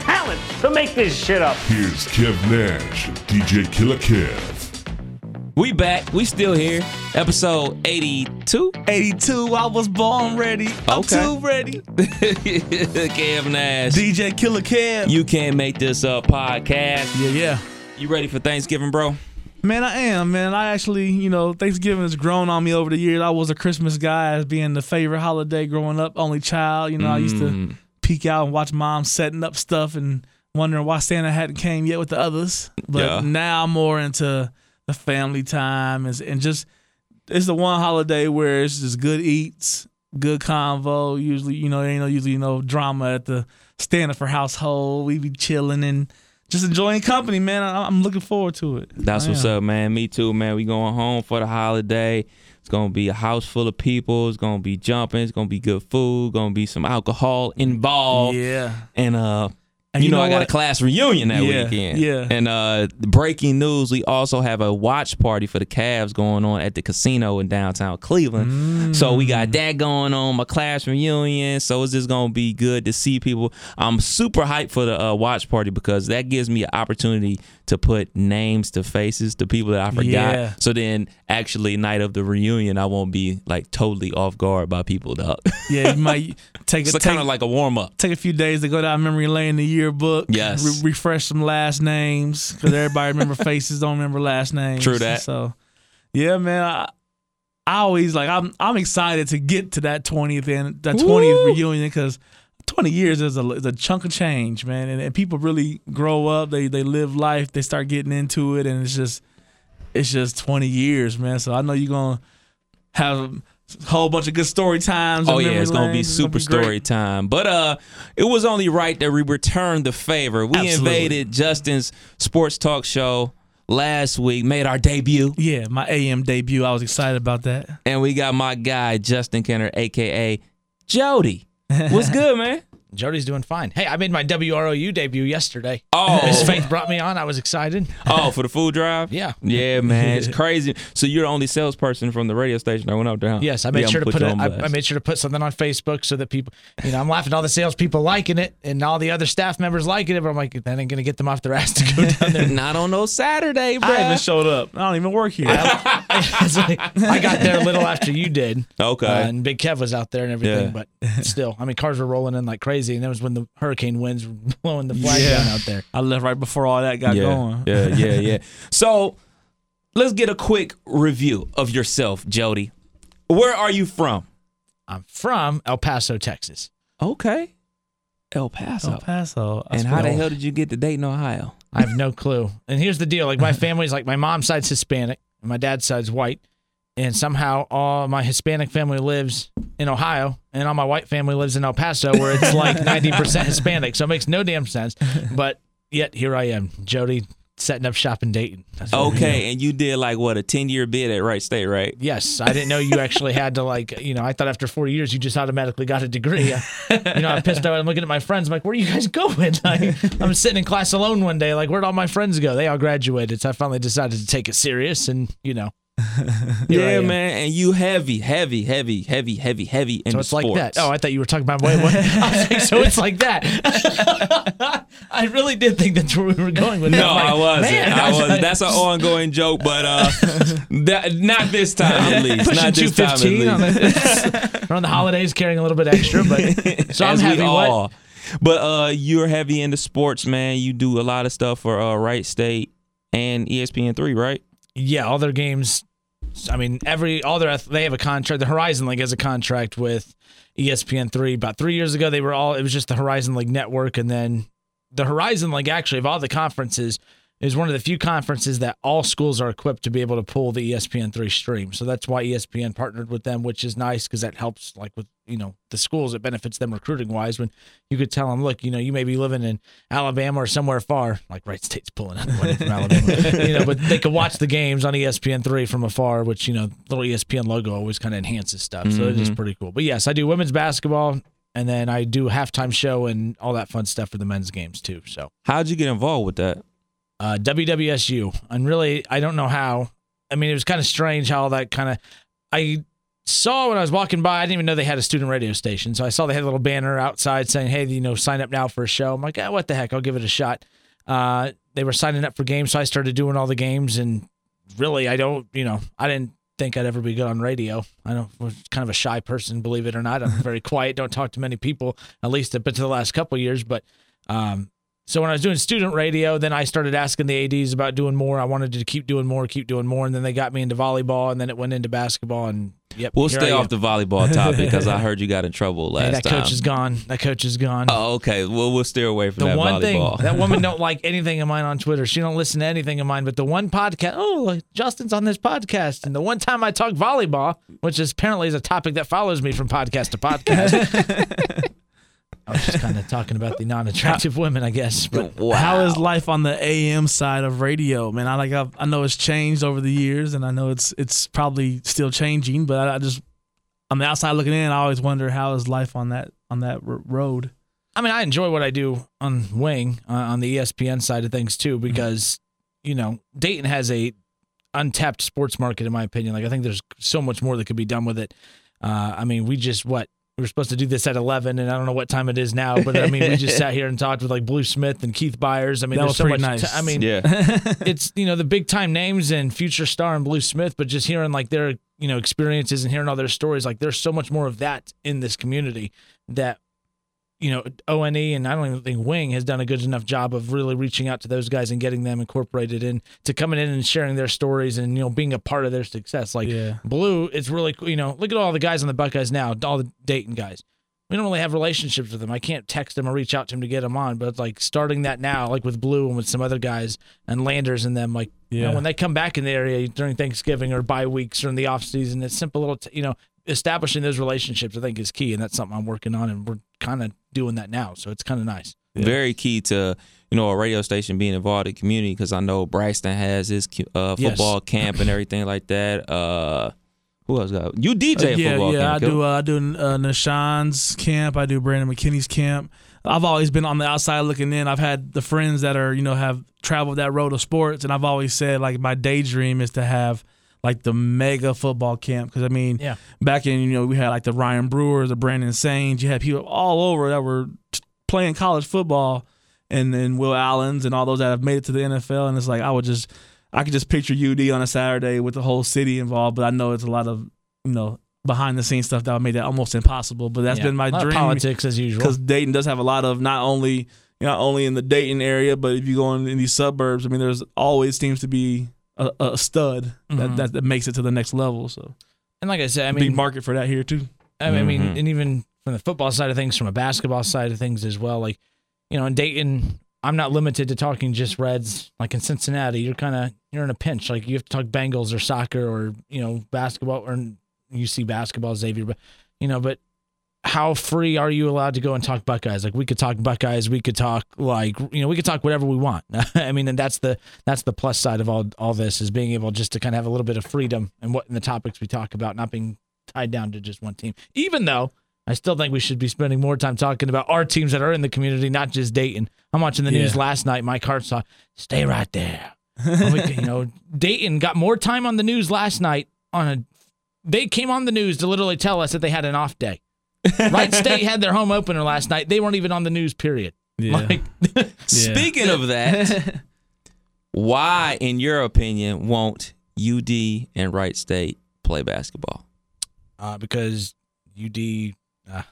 talent to make this shit up. Here's Kev Nash DJ Killer Kev. We back. We still here. Episode 82. 82. I was born ready. I'm too ready. Kev Nash. DJ Killer Kev. you can't make this up podcast. yeah, yeah. You ready for Thanksgiving, bro? Man, I am, man. I actually, you know, Thanksgiving has grown on me over the years. I was a Christmas guy as being the favorite holiday growing up, only child. You know, I used Mm. to peek out and watch mom setting up stuff and wondering why Santa hadn't came yet with the others. But Yeah. now I'm more into the family time and, and just it's the one holiday where it's just good eats, good convo. Usually, you know, there ain't no usually no drama at the Stanford household. We be chilling and just enjoying company, man. I, I'm looking forward to it. That's what's up, man. Me too, man. We going home for the holiday. It's gonna be a house full of people. It's gonna be jumping. It's gonna be good food. Gonna be some alcohol involved. Yeah. And uh, And you, you know, know I got a class reunion that Yeah, weekend. yeah. And uh, breaking news: we also have a watch party for the Cavs going on at the casino in downtown Cleveland. So we Mm. got that going on. My class reunion. So it's just gonna be good to see people. I'm super hyped for the uh, watch party because that gives me an opportunity to put names to faces to people that I forgot. Yeah. So then, actually, night of the reunion, I won't be like totally off guard by people. Dog. Yeah, you might take a it's kind of like a warm up. take a few days to go down memory lane, the yearbook. Yes. re- refresh some last names because everybody remember faces, don't remember last names. True that. So, yeah, man, I, I always like I'm I'm excited to get to that twentieth and that twentieth reunion because. 20 years is a, is a chunk of change, man. And, and people really grow up, they they live life, they start getting into it, and it's just it's just 20 years, man. So I know you're going to have a whole bunch of good story times. Oh yeah, it's gonna be lanes. It's gonna super story time. But uh, it was only right that we returned the favor. We Absolutely. invaded Justin's sports talk show last week, made our debut, Yeah, my AM debut. I was excited about that. and we got my guy Justin Kenner, aka Jody. What's good, man? Jody's doing fine. Hey, I made my WROU debut yesterday. Oh. Miss Faith brought me on. I was excited. Oh, for the food drive? Yeah. Yeah, man, it's crazy. So you're the only salesperson from the radio station that went up there. Yes, I made Yeah, sure I'm to gonna put you it. on I. I made sure to put something on Facebook so that people, you know, I'm laughing at all the salespeople liking it and all the other staff members liking it. But I'm like, that ain't gonna get them off their ass to go down there. Not on no Saturday, bro. I even showed up. I don't even work here. I got there a little after you did. Okay. Uh, and Big Kev was out there and everything, Yeah. but still, I mean, cars were rolling in like crazy, and that was when the hurricane winds were blowing the flag Yeah. down out there. I left right before all that got yeah, going. Yeah, yeah, yeah. So let's get a quick review of yourself, Jody. Where are you from? I'm from El Paso, Texas. Okay. El Paso. El Paso. and how the hell did you get to Dayton, Ohio? I have no clue. And here's the deal: like my family's like my mom's side's Hispanic, and my dad's side's white, and somehow all my Hispanic family lives in Ohio, and all my white family lives in El Paso, where it's like 90% Hispanic. So it makes no damn sense. But yet here I am, Jody, setting up shop in Dayton. That's Okay, and you did like what a ten year bid at Wright State, right? Yes, I didn't know you actually had to like, you know, I thought after four years you just automatically got a degree. you know, I'm pissed out. I'm looking at my friends. I'm like, where are you guys going? Like, I'm sitting in class alone one day. Like, where'd all my friends go? They all graduated. So I finally decided to take it serious and, you know, here I yeah, man. And you heavy, heavy, heavy, heavy, heavy, heavy in So it's like that. Oh, I thought you were talking about wait, what? Like, so it's like that. I really did think that's where we were going with that. No, like, I wasn't. Man, I was wasn't. That's an ongoing joke, but uh, that, not this time at least. pushing Not this time at 215 on the, around the holidays, carrying a little bit extra. But so I'm As happy. we What? all. But uh, you're heavy into sports, man. You do a lot of stuff for uh, Wright State and ESPN three, right? yeah, all their games. I mean, every all their they have a contract. The Horizon League has a contract with ESPN three. About three years ago, they were all. It was just the Horizon League network, and then the Horizon League actually of all the conferences is one of the few conferences that all schools are equipped to be able to pull the E ESPN3 stream. So that's why ESPN partnered with them, which is nice because that helps, like with you know the schools, it benefits them recruiting wise. When you could tell them, look, you know, you may be living in Alabama or somewhere far, like Wright State's pulling anybody from Alabama, you know, but they could watch the games on E ESPN3 from afar, which you know, little ESPN logo always kind of enhances stuff. So it is mm-hmm. pretty cool. But yes, I do women's basketball. And then I do halftime show and all that fun stuff for the men's games too. So How'd you get involved with that? Uh, WWSU. And really, I don't know how. I mean, it was kind of strange how that kind of. I saw when I was walking by, I didn't even know they had a student radio station. So I saw they had a little banner outside saying, hey, you know, sign up now for a show. I'm like, ah, what the heck? I'll give it a shot. Uh, they were signing up for games. So I started doing all the games. And really, I don't, you know, I didn't think I'd ever be good on radio. I don't, was kind of a shy person, believe it or not. I'm very quiet, don't talk to many people, at least up to the last couple years. But, um, so when I was doing student radio, then I started asking the ads about doing more. I wanted to keep doing more, keep doing more, and then they got me into volleyball, and then it went into basketball, and yep. We'll stay off the volleyball topic because I heard you got in trouble last Hey, that time. coach is gone. That coach is gone. oh, okay. Well, we'll steer away from the that one volleyball. thing that woman don't like anything of mine on Twitter. She don't listen to anything of mine. But the one podcast, oh, Justin's on this podcast, and the one time I talk volleyball, which is apparently is a topic that follows me from podcast to podcast. I was just kind of talking about the non-attractive women, I guess. But How is life on the AM side of radio, man? I like I've, I know it's changed over the years, and I know it's it's probably still changing. But I, I just on the outside looking in, I always wonder how is life on that on that r- road. I mean, I enjoy what I do on Wing uh, on the ESPN side of things too, because you know Dayton has a untapped sports market, in my opinion. Like I think there's so much more that could be done with it. Uh, I mean, we just what we were supposed to do this at 11, and I don't know what time it is now, but I mean, we just sat here and talked with like Blue Smith and Keith Byars. I mean, That there's was so much. pretty t- nice. I mean, yeah. it's you know the big time names and future star and Blue Smith, but just hearing like their you know experiences and hearing all their stories, like there's so much more of that in this community that you know ONE and I don't even think Wing has done a good enough job of really reaching out to those guys and getting them incorporated in to coming in and sharing their stories and you know being a part of their success. Like Yeah. Blue, it's really cool. You know, look at all the guys on the Buckeyes now, all the Dayton guys. We don't really have relationships with them. I can't text them or reach out to them to get them on, but like starting that now, like with Blue and with some other guys and Landers and them, like you know, when they come back in the area during Thanksgiving or bye weeks or in the off season, it's simple little, t- you know, establishing those relationships. I think is key, and that's something I'm working on, and we're kind of doing that now. So it's kind of nice. Very key to you know a radio station being involved in community because I know Braxton has his cu- uh, Yes. football camp and everything like that. Uh, who else got you DJ Uh, yeah, football yeah. camp? I do. Uh, I do uh, Nashawn's camp. I do Brandon McKinney's camp. I've always been on the outside looking in. I've had the friends that are you know have traveled that road of sports, and I've always said like my daydream is to have like the mega football camp because I mean Yeah. back in you know we had like the Ryan Brewers, the Brandon Saines. You had people all over that were t- playing college football, and then Will Allen's and all those that have made it to the NFL. And it's like I would just I could just picture UD on a Saturday with the whole city involved, but I know it's a lot of you know behind the scenes stuff that would make that almost impossible. But that's Yeah. been my A lot of dream Politics as usual. because Dayton does have a lot of not only not only in the Dayton area, but if you go in, in these suburbs, I mean, there's always seems to be a, a stud that, that that makes it to the next level. So And like I said, I big mean, market for that here too. I mean, I mean, Mhm. and even from the football side of things, from a basketball side of things as well. Like, you know, in Dayton, I'm not limited to talking just Reds. Like in Cincinnati, you're kind of you're in a pinch. Like you have to talk Bengals or soccer or you know basketball or you see basketball, Xavier. But you know, but how free are you allowed to go and talk Buckeyes? Like we could talk Buckeyes, we could talk like you know we could talk whatever we want. I mean, and that's the that's the plus side of all all this is being able just to kind of have a little bit of freedom and what in the topics we talk about, not being tied down to just one team. Even though I still think we should be spending more time talking about our teams that are in the community, not just Dayton. I'm watching the news last night. Mike Hart saw, stay right there. We- you know, Dayton got more time on the news last night. On a, they came on the news to literally tell us that they had an off day. Wright State had their home opener last night. They weren't even on the news. Period. Yeah. Like, Speaking of that, why, in your opinion, won't UD and Wright State play basketball? uh, because UD. Uh,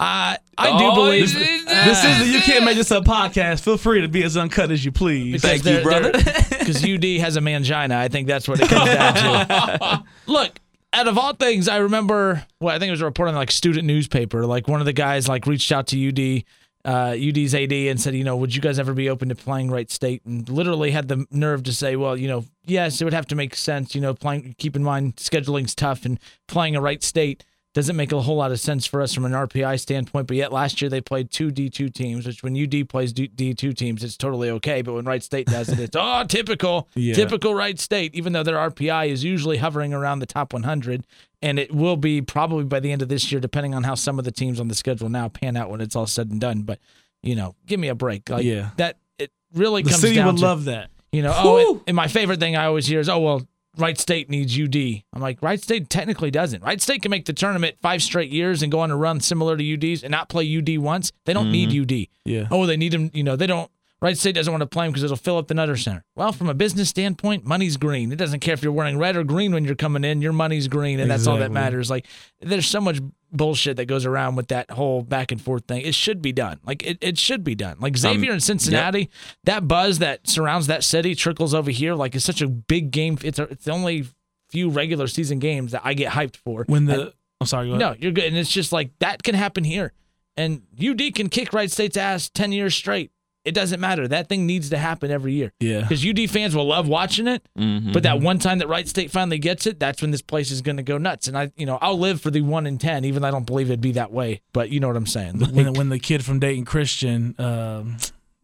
I I do Oh, believe This is the You Can't Make This Up podcast. Feel free to be as uncut as you please. Thank you, brother. Because UD has a mangina. I think that's what it comes down to. Look, out of all things, I remember. Well, I think it was a report on like student newspaper. Like one of the guys like reached out to UD uh, UD's AD and said, you know, would you guys ever be open to playing Wright State? And literally had the nerve to say, well, you know, yes, it would have to make sense. You know, playing. Keep in mind, scheduling's tough, and playing a Wright State doesn't make a whole lot of sense for us from an RPI standpoint. But yet last year they played two D2 teams, which when UD plays D- D2 teams, it's totally okay. But when Wright State does it, it's oh typical, Yeah. typical Wright State. Even though their RPI is usually hovering around the top 100, and it will be probably by the end of this year, depending on how some of the teams on the schedule now pan out when it's all said and done. But you know, give me a break. Like Yeah. that. It really The comes city down would to love that. you know, oh, and my favorite thing I always hear is, oh, well, Wright State needs UD. I'm like, Wright State technically doesn't. Wright State can make the tournament five straight years and go on a run similar to UD's and not play UD once. They don't need mm-hmm. UD. Yeah. Oh, they need him. You know, they don't. Wright State doesn't want to play him because it'll fill up the Nutter Center. Well, from a business standpoint, money's green. It doesn't care if you're wearing red or green when you're coming in. Your money's green, and that's all that matters. Like, there's so much bullshit that goes around with that whole back and forth thing. It should be done. Like, it, it should be done. Like um, Xavier in Cincinnati, that buzz that surrounds that city trickles over here. Like, it's such a big game. It's a, it's the only few regular season games that I get hyped for. When And- the I'm sorry, go ahead. no, you're good. And it's just like that can happen here. And UD can kick Wright State's ass 10 years straight. It doesn't matter. That thing needs to happen every year. Yeah. Because UD fans will love watching it. Mm-hmm. But that one time that Wright State finally gets it, that's when this place is going to go nuts. And I, you know, I'll live for the one in 10, even though I don't believe it'd be that way. But you know what I'm saying. Like, when when the kid from Dayton Christian, um,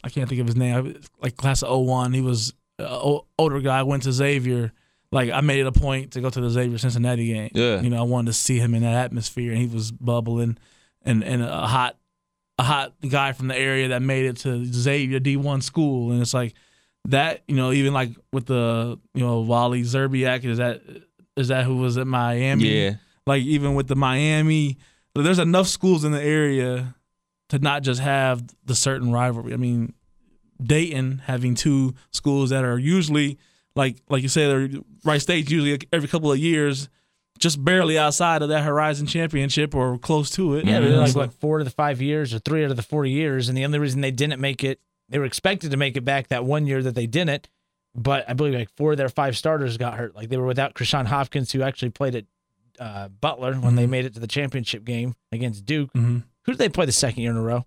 I can't think of his name, like class of 01, he was an older guy, went to Xavier. Like I made it a point to go to the Xavier Cincinnati game. Yeah. you know, I wanted to see him in that atmosphere, and he was bubbling, and and a hot, a hot guy from the area that made it to Xavier D one school, and it's like that. You know, even like with the you know Wally Szczerbiak, is that is that who was at Miami? Yeah. like even with the Miami, there's enough schools in the area to not just have the certain rivalry. I mean, Dayton having two schools that are usually like like you said, they're- Wright State's usually every couple of years, just barely outside of that Horizon Championship or close to it. yeah, they're like four to the five years or three out of the four years. And the only reason they didn't make it, they were expected to make it back that one year that they didn't. But I believe like four of their five starters got hurt. Like they were without Chrishawn Hopkins, who actually played at uh, Butler when they made it to the championship game against Duke. Mhm. Who did they play the second year in a row?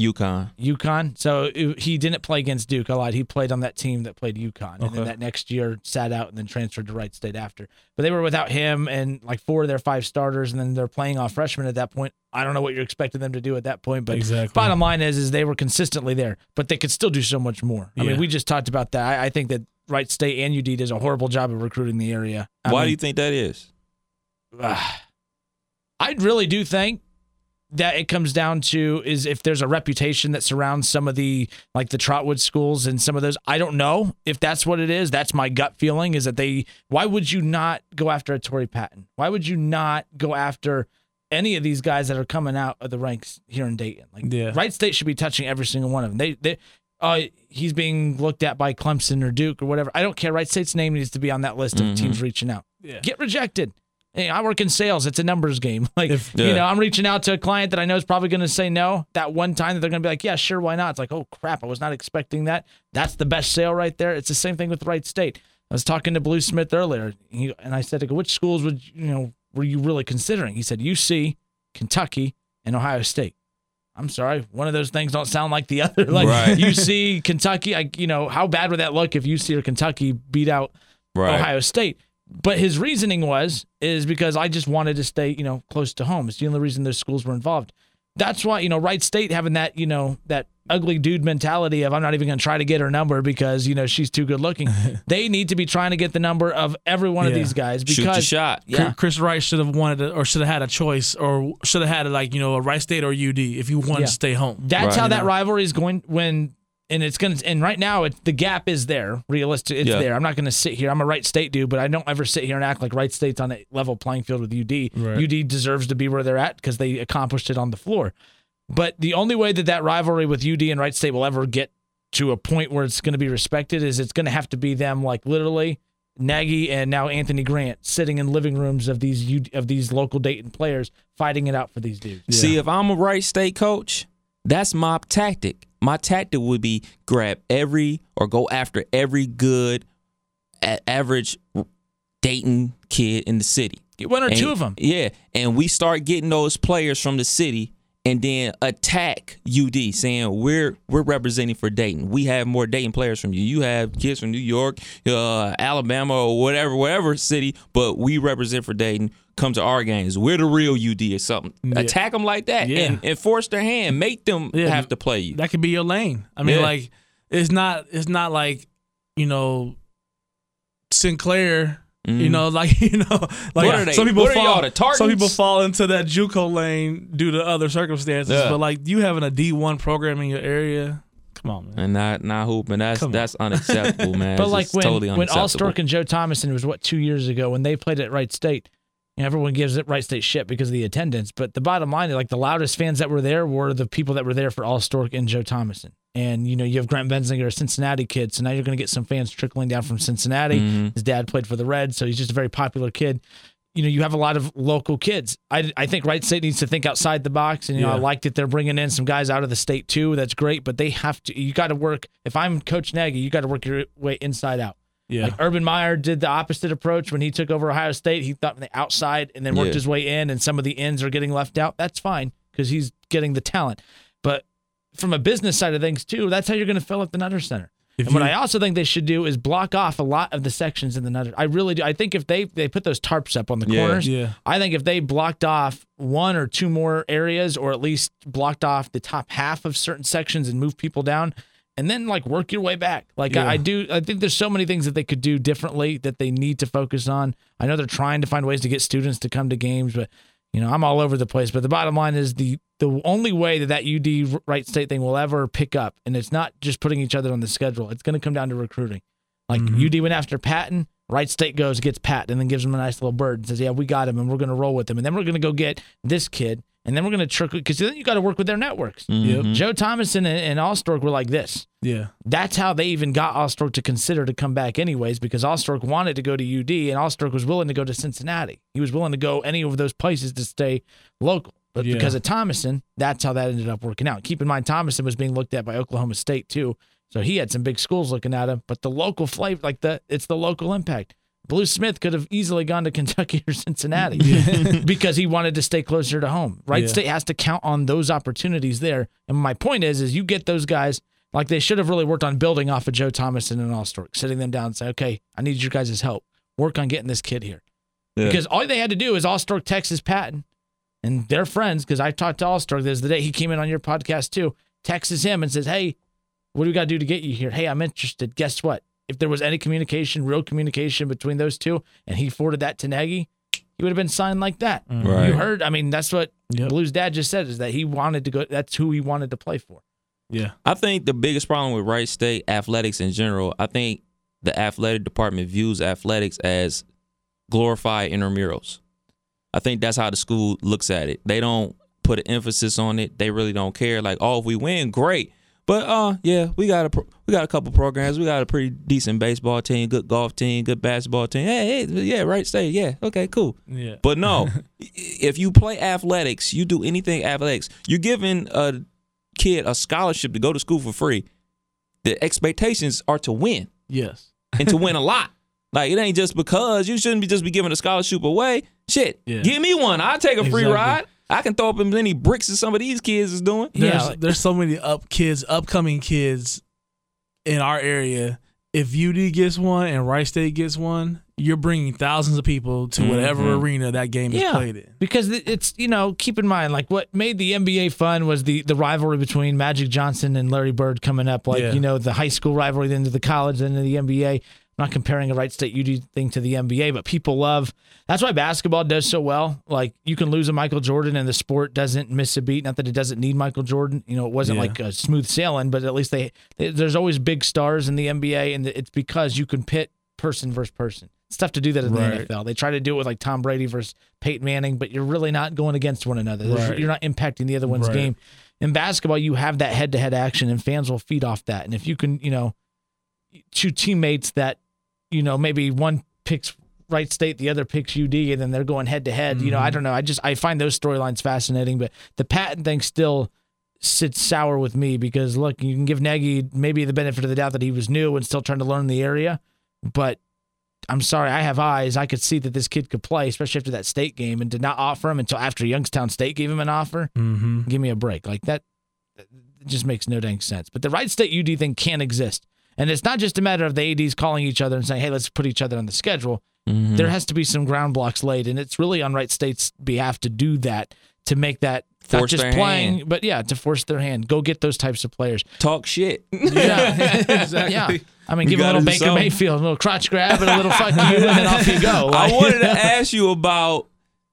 UConn. UConn. So it- he didn't play against Duke. I lied. He played on that team that played UConn, and Okay. then that next year sat out and then transferred to Wright State after. But they were without him and like four of their five starters, and then they're playing off freshmen at that point. I don't know what you're expecting them to do at that point, but Exactly. bottom line is, is they were consistently there, but they could still do so much more. I Yeah. mean, we just talked about that. I, I think that Wright State and UD does a horrible job of recruiting the area. I Why mean, do you think that is? I really do think that it comes down to is if there's a reputation that surrounds some of the like the Trotwood schools and some of those. I don't know if that's what it is. That's my gut feeling is that they. Why would you not go after a Tory Patton? Why would you not go after any of these guys that are coming out of the ranks here in Dayton? Like Yeah. Wright State should be touching every single one of them. They they. Uh, he's being looked at by Clemson or Duke or whatever. I don't care. Wright State's name needs to be on that list of teams reaching out. Yeah. Get rejected. Hey, I work in sales. It's a numbers game. Like, If- you know, I'm reaching out to a client that I know is probably going to say no. That one time that they're going to be like, yeah, sure, why not? It's like, oh crap, I was not expecting that. That's the best sale right there. It's the same thing with Wright State. I was talking to Blue Smith earlier, and I said, to go, which schools would you know were you really considering? He said UC, Kentucky, and Ohio State. I'm sorry, one of those things don't sound like the other. Like Right. UC, Kentucky. I, you know, how bad would that look if UC or Kentucky beat out Right. Ohio State. But his reasoning was is because I just wanted to stay, you know, close to home. It's the only reason those schools were involved. That's why, you know, Wright State having that, you know, that ugly dude mentality of I'm not even going to try to get her number because, you know, she's too good looking. they need to be trying to get the number of every one of these guys Shoot because shot. Yeah. Chris Wright should have wanted to, or should have had a choice, or should have had like you know a Wright State or UD if you wanted Yeah. to stay home. That's Right. how You that know? rivalry is going when and it's gonna and right now it, the gap is there. Realistic, it's Yeah. there. I'm not gonna sit here. I'm a Wright State dude, but I don't ever sit here and act like Wright State's on a level playing field with UD. Right. UD deserves to be where they're at because they accomplished it on the floor. But the only way that that rivalry with UD and Wright State will ever get to a point where it's going to be respected is it's going to have to be them like literally Nagy and now Anthony Grant sitting in living rooms of these UD, of these local Dayton players fighting it out for these dudes. See, if I'm a Wright State coach, that's my tactic. My tactic would be grab every or go after every good, average Dayton kid in the city. Get one or And- two of them. Yeah, and we start getting those players from the city, and then attack UD saying we're we're representing for Dayton. We have more Dayton players from you. You have kids from New York, uh, Alabama, or whatever, whatever city, but we represent for Dayton. Come to our games. We're the real UD or something. Attack them like that Yeah. and, and force their hand. Make them Yeah. have to play you. that could be your lane. I mean, Yeah. like it's not it's not like you know Sinclair. You know, like you know, like Mm-hmm. What are they? some people What fall. y'all, the some people fall into that JUCO lane due to other circumstances. Yeah. But like you having a D one program in your area, come on, man. and not not hooping. That's Come on. that's unacceptable, man. But It's like when totally when unacceptable. Alstork and Joe Thomasson was what two years ago when they played at Wright State, you know, everyone gives it Wright State shit because of the attendance. But the bottom line, like the loudest fans that were there were the people that were there for Alstork and Joe Thomasson. And you know, you have Grant Benzinger, a Cincinnati kid, so now you're going to get some fans trickling down from Cincinnati. Mm-hmm. His dad played for the Reds, so he's just a very popular kid. You know, you have a lot of local kids. I, I think Wright State needs to think outside the box, and you know, I like that they're bringing in some guys out of the state too. That's great, but they have to. You got to work. If I'm Coach Nagy, you got to work your way inside out. Yeah, Like Urban Meyer did the opposite approach when he took over Ohio State. He thought from the outside and then worked Yeah. his way in, and some of the ins are getting left out. That's fine because he's getting the talent. But from a business side of things too, that's how you're going to fill up the Nutter Center. If and what you- I also think they should do is block off a lot of the sections in the Nutter. I really do. I think if they they put those tarps up on the Yeah. corners, Yeah. I think if they blocked off one or two more areas, or at least blocked off the top half of certain sections and move people down, and then like work your way back. Like Yeah. I, I do, I think there's so many things that they could do differently that they need to focus on. I know they're trying to find ways to get students to come to games, but you know I'm all over the place. But the bottom line is the the only way that that UD Wright State thing will ever pick up, and it's not just putting each other on the schedule. It's going to come down to recruiting. Like mm-hmm. UD went after Patton, Wright State goes gets Patton, and then gives him a nice little bird and says, "Yeah, we got him, and we're going to roll with him." And then we're going to go get this kid, and then we're going to trickle because then you got to work with their networks. Mm-hmm. Yep. Joe Thomasson and, and Alstork were like this. yeah, That's how they even got Alstork to consider to come back, anyways, because Alstork wanted to go to UD, and Alstork was willing to go to Cincinnati. He was willing to go any of those places to stay local. But Yeah. because of Thomasson, that's how that ended up working out. Keep in mind, Thomasson was being looked at by Oklahoma State too, so he had some big schools looking at him. But the local flavor, like the, it's the local impact. Blue Smith could have easily gone to Kentucky or Cincinnati because he wanted to stay closer to home. Wright Yeah. State has to count on those opportunities there. And my point is, is you get those guys like they should have really worked on building off of Joe Thomasson and an Alstork, sitting them down and say, okay, I need your guys' help. Work on getting this kid here. Yeah. Because all they had to do is Alstork Texas Patton and they're friends. Because I talked to Alstork. There's the day he came in on your podcast too. Texts him and says, hey, what do we got to do to get you here? Hey, I'm interested. Guess what? If there was any communication, real communication between those two, and he forwarded that to Nagy, he would have been signed like that. Mm-hmm. Right. You heard? I mean, that's what Yep. Blue's dad just said is that he wanted to go. That's who he wanted to play for. yeah, I think the biggest problem with Wright State athletics in general, I think the athletic department views athletics as glorified intramurals. I think that's how the school looks at it. They don't put an emphasis on it. They really don't care. Like, oh, if we win, great. But uh, yeah, we got a pro- we got a couple programs. We got a pretty decent baseball team, good golf team, good basketball team. Hey, hey yeah, right State, yeah, okay, cool. yeah. But no, if you play athletics, you do anything athletics, you're giving a kid a scholarship to go to school for free. The expectations are to win Yes. and to win a lot. Like it ain't just because you shouldn't be just be giving a scholarship away. Shit, Yeah. give me one. I'll take a free Exactly. ride. I can throw up as many bricks as some of these kids is doing. There's, Yeah, like- there's so many up kids, upcoming kids in our area. If UD gets one and Wright State gets one, you're bringing thousands of people to whatever Mhm. arena that game is Yeah. played in. because it's you know keep in mind like what made the NBA fun was the the rivalry between Magic Johnson and Larry Bird coming up like Yeah. you know the high school rivalry then to the college then to the NBA. I'm not comparing a Wright State UD thing to the NBA, but people love. That's why basketball does so well. Like you can lose a Michael Jordan and the sport doesn't miss a beat. Not that it doesn't need Michael Jordan. You know, it wasn't Yeah. like a smooth sailing, but at least they, they there's always big stars in the NBA, and it's because you can pit person versus person. It's tough to do that in Right. the NFL. They try to do it with like Tom Brady versus Peyton Manning, but you're really not going against one another. Right. You're not impacting the other one's Right. game. In basketball, you have that head to head action, and fans will feed off that. And if you can, you know, two teammates that, you know, maybe one picks Wright State, the other picks UD, and then they're going head to head. You know, I don't know. I just I find those storylines fascinating, but the Patton thing still sits sour with me because look, you can give Nagy maybe the benefit of the doubt that he was new and still trying to learn the area, but I'm sorry, I have eyes. I could see that this kid could play, especially after that state game, and did not offer him until after Youngstown State gave him an offer. Mm-hmm. Give me a break. Like that, it just makes no dang sense. But the Wright State UD thing can't exist. And it's not just a matter of the ADs calling each other and saying, hey, let's put each other on the schedule. Mhm. There has to be some ground blocks laid. And it's really on Wright State's behalf to do that, to make that not just playing, hand. but yeah, to force their hand. Go get those types of players. talk shit. Yeah. exactly. Yeah. I mean, You give a little Baker something. Mayfield, a little crotch grab and a little fuck you, and then off you go. I wanted to ask you about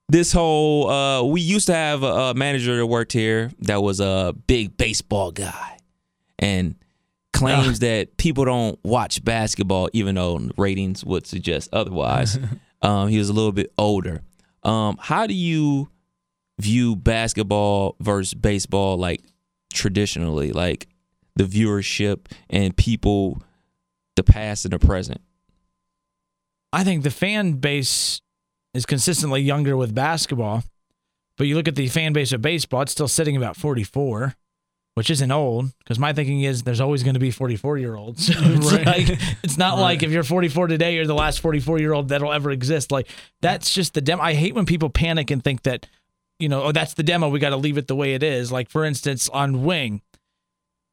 this whole. Uh, we used to have a, a manager that worked here that was a big baseball guy, and claims that people don't watch basketball, even though ratings would suggest otherwise. um, he was a little bit older. Um, how do you view basketball versus baseball, like traditionally, like the viewership and people, the past and the present? I think the fan base is consistently younger with basketball, but you look at the fan base of baseball, it's still sitting about 44, which isn't old because my thinking is there's always going to be 44 year olds. it's, Right. like, it's not like if you're 44 today, you're the last 44 year old that'll ever exist. Like that's just the demo. I hate when people panic and think that, you know, oh, that's the demo. We got to leave it the way it is. Like for instance, on Wing,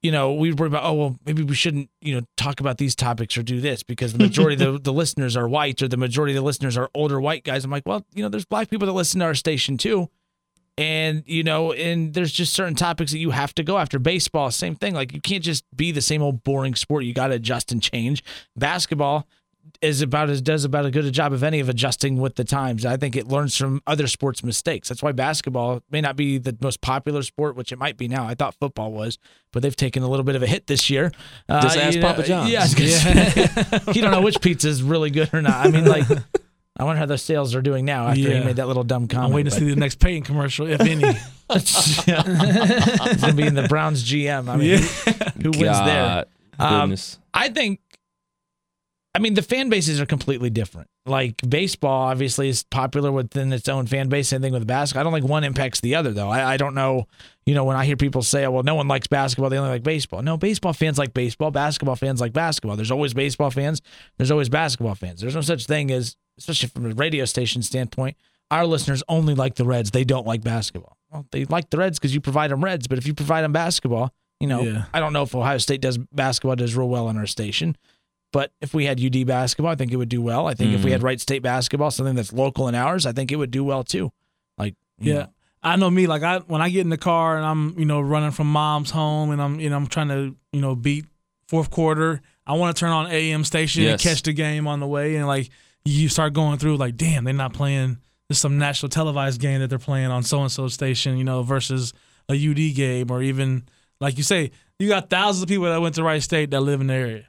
you know, we worry about, oh, well, maybe we shouldn't, you know, talk about these topics or do this because the majority of the, the listeners are white or the majority of the listeners are older white guys. I'm like, well, you know, there's black people that listen to our station too. And, you know, and there's just certain topics that you have to go after. Baseball, same thing. Like, you can't just be the same old boring sport. You got to adjust and change. Basketball is about as does about as good a job of any of adjusting with the times. I think it learns from other sports' mistakes. That's why basketball may not be the most popular sport, which it might be now. I thought football was, but they've taken a little bit of a hit this year. Uh, Just ask you know, Papa John's. Yeah, I was gonna say, you don't know which pizza is really good or not. I mean, like, I wonder how those sales are doing now after he made that little dumb comment. I'm waiting to see the next Peyton commercial, if any. yeah. He's gonna be in the Browns GM. I mean, Yeah. who, who wins there? God, Um. I think. I mean, the fan bases are completely different. Like baseball, obviously, is popular within its own fan base. Same thing with basketball. I don't think one impacts the other, though. I, I don't know. You know, when I hear people say, "Oh, well, no one likes basketball; they only like baseball." No, baseball fans like baseball. Basketball fans like basketball. There's always baseball fans. There's always basketball fans. There's no such thing as, especially from a radio station standpoint, our listeners only like the Reds. They don't like basketball. Well, they like the Reds because you provide them Reds. But if you provide them basketball, you know, Yeah. I don't know if Ohio State does basketball does real well on our station. But if we had UD basketball, I think it would do well. I think if we had mm. Wright State basketball, something that's local in ours, I think it would do well too. Like, Yeah. know, I know me, like I when I get in the car and I'm, you know, running from mom's home and I'm, you know, I'm trying to, you know, beat fourth quarter. I want to turn on AM station Yes. and catch the game on the way. And like you start going through like, damn, they're not playing this some national televised game that they're playing on so and so station, you know, versus a UD game or even like you say, you got thousands of people that went to Wright State that live in the area.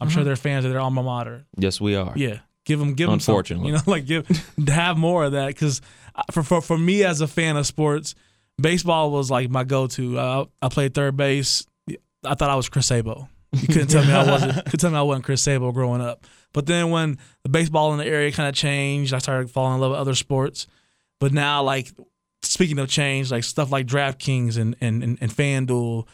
I'm Mm-hmm. sure they're fans of their alma mater. Yes, we are. Yeah, give them, give them. Unfortunately. you know, like give have more of that because for, for for me as a fan of sports, baseball was like my go-to. Uh, I played third base. I thought I was Chris Sabo. You couldn't tell me I wasn't. Could tell me I wasn't Chris Sabo growing up. But then when the baseball in the area kind of changed, I started falling in love with other sports. But now, like speaking of change, like stuff like DraftKings and and and, and FanDuel,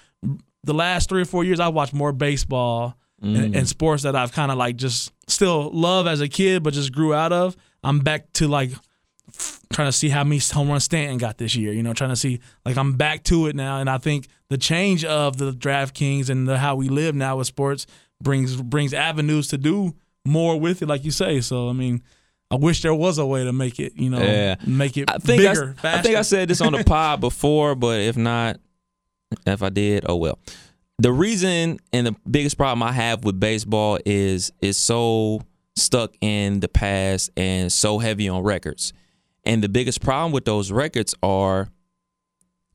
the last three or four years, I've watched more baseball and, mm. and sports that I've kind of like just still love as a kid, but just grew out of. I'm back to like trying to see how many home run Stanton got this year. You know, trying to see like I'm back to it now, and I think the change of the DraftKings and the how we live now with sports brings brings avenues to do more with it, like you say. So I mean. I wish there was a way to make it, you know, Yeah. make it I think I, bigger. I think I said this on the pod before, but if not, if I did, oh well. The reason and the biggest problem I have with baseball is is so stuck in the past and so heavy on records. And the biggest problem with those records are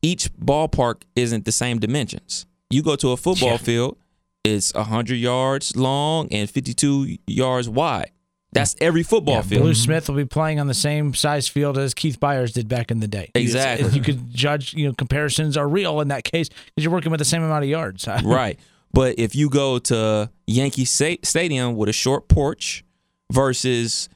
each ballpark isn't the same dimensions. You go to a football Yeah. field, it's 100 yards long and 52 yards wide. That's every football yeah, field. Blue Smith will be playing on the same size field as Keith Byars did back in the day. Exactly. You could judge, you know, comparisons are real in that case because you're working with the same amount of yards. right. But if you go to Yankee Stadium with a short porch versus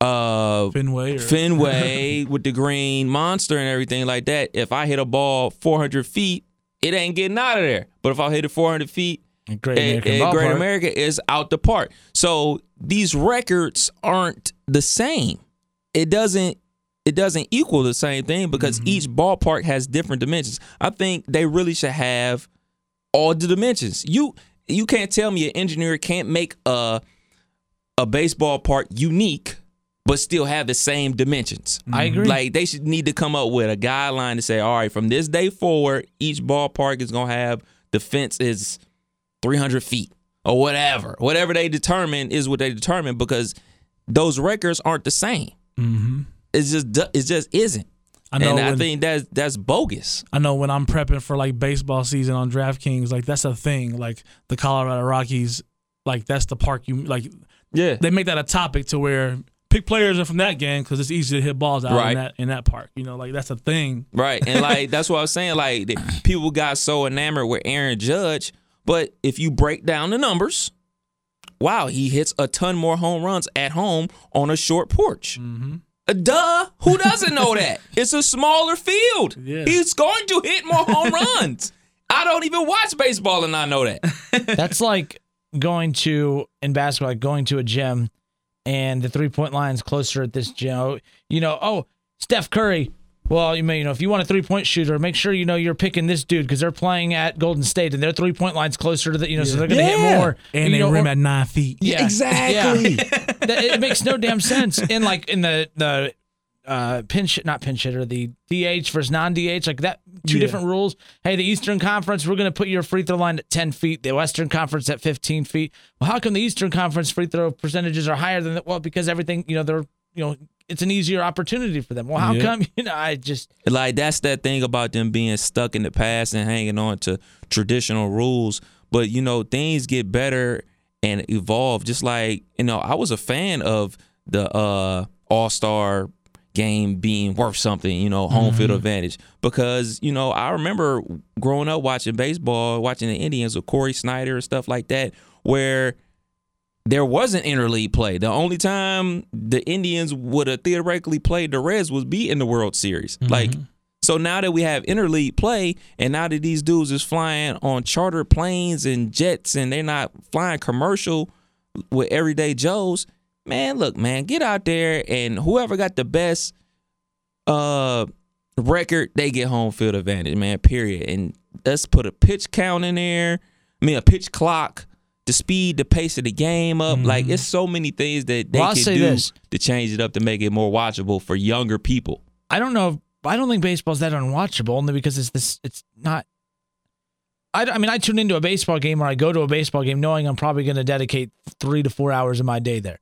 uh Fenway or Fenway with the green monster and everything like that, if I hit a ball 400 feet, it ain't getting out of there. But if I hit it 400 feet Great at, American at Great America is out the park. So these records aren't the same. It doesn't it doesn't equal the same thing because Mm-hmm. each ballpark has different dimensions. I think they really should have all the dimensions. You you can't tell me an engineer can't make a a baseball park unique but still have the same dimensions. I agree. Like they should need to come up with a guideline to say, all right, from this day forward, each ballpark is gonna have the fence is 300 feet or whatever. Whatever they determine is what they determine because those records aren't the same. Mm-hmm. It's just it just isn't. I know. and I think that's that's bogus. I know when I'm prepping for like baseball season on DraftKings, like that's a thing. Like the Colorado Rockies, like that's the park you like. Yeah. They make that a topic to where pick players are from that game because it's easy to hit balls out Right. in that in that park. You know, like that's a thing. Right. And like that's what I was saying. Like people got so enamored with Aaron Judge, but if you break down the numbers, wow, he hits a ton more home runs at home on a short porch. Mm-hmm. Uh, Duh. Who doesn't know that? It's a smaller field. Yeah. He's going to hit more home runs. I don't even watch baseball and I know that. That's like going to in basketball, like going to a gym, and the three point line's closer at this gym. You know, oh Steph Curry. Well, you may you know if you want a three point shooter, make sure you know you're picking this dude because they're playing at Golden State and their three point line's closer to the you know so they're gonna Yeah. hit more. And you they know, rim or- at nine feet. Yeah, Exactly. yeah. That- it makes no damn sense. In like in the the uh pinch not pinch hitter, the DH versus non DH, like that two Yeah. different rules. Hey, the Eastern Conference, we're gonna put your free throw line at ten feet, the Western Conference at fifteen feet. Well, how come the Eastern Conference free throw percentages are higher than that? Well, because everything, you know, they're you know, it's an easier opportunity for them. Well, how Yeah. come, you know, I just Like that's that thing about them being stuck in the past and hanging on to traditional rules. But you know, things get better and evolve. Just like you know, I was a fan of the uh, All Star game being worth something. You know, home field advantage because you know I remember growing up watching baseball, watching the Indians with Cory Snyder and stuff like that, where there wasn't interleague play. The only time the Indians would have theoretically played the Reds was be in the World Series. Like so now that we have interleague play and now that these dudes is flying on chartered planes and jets and they're not flying commercial with everyday Joes, man, look, man, get out there and whoever got the best uh record, they get home field advantage, man, period. And let's put a pitch count in there. I mean a pitch clock to speed the pace of the game up. Like mm-hmm. it's so many things that they Well, can do this. to change it up to make it more watchable for younger people. I don't know. I don't think baseball's that unwatchable only because it's this. It's not. I, I mean, I tune into a baseball game or I go to a baseball game knowing I'm probably going to dedicate three to four hours of my day there.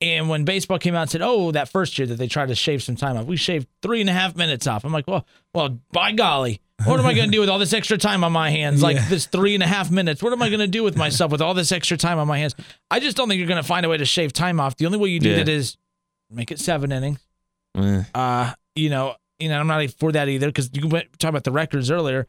And when baseball came out and said, "Oh, that first year that they tried to shave some time off, we shaved three and a half minutes off," I'm like, "Well, well, by golly, what am I going to do with all this extra time on my hands? Like this three and a half minutes, what am I going to do with myself with all this extra time on my hands? I just don't think you're going to find a way to shave time off. The only way you do Yeah. that is make it seven innings." Eh. uh, you know, you know, I'm not for that either because you went talk about the records earlier.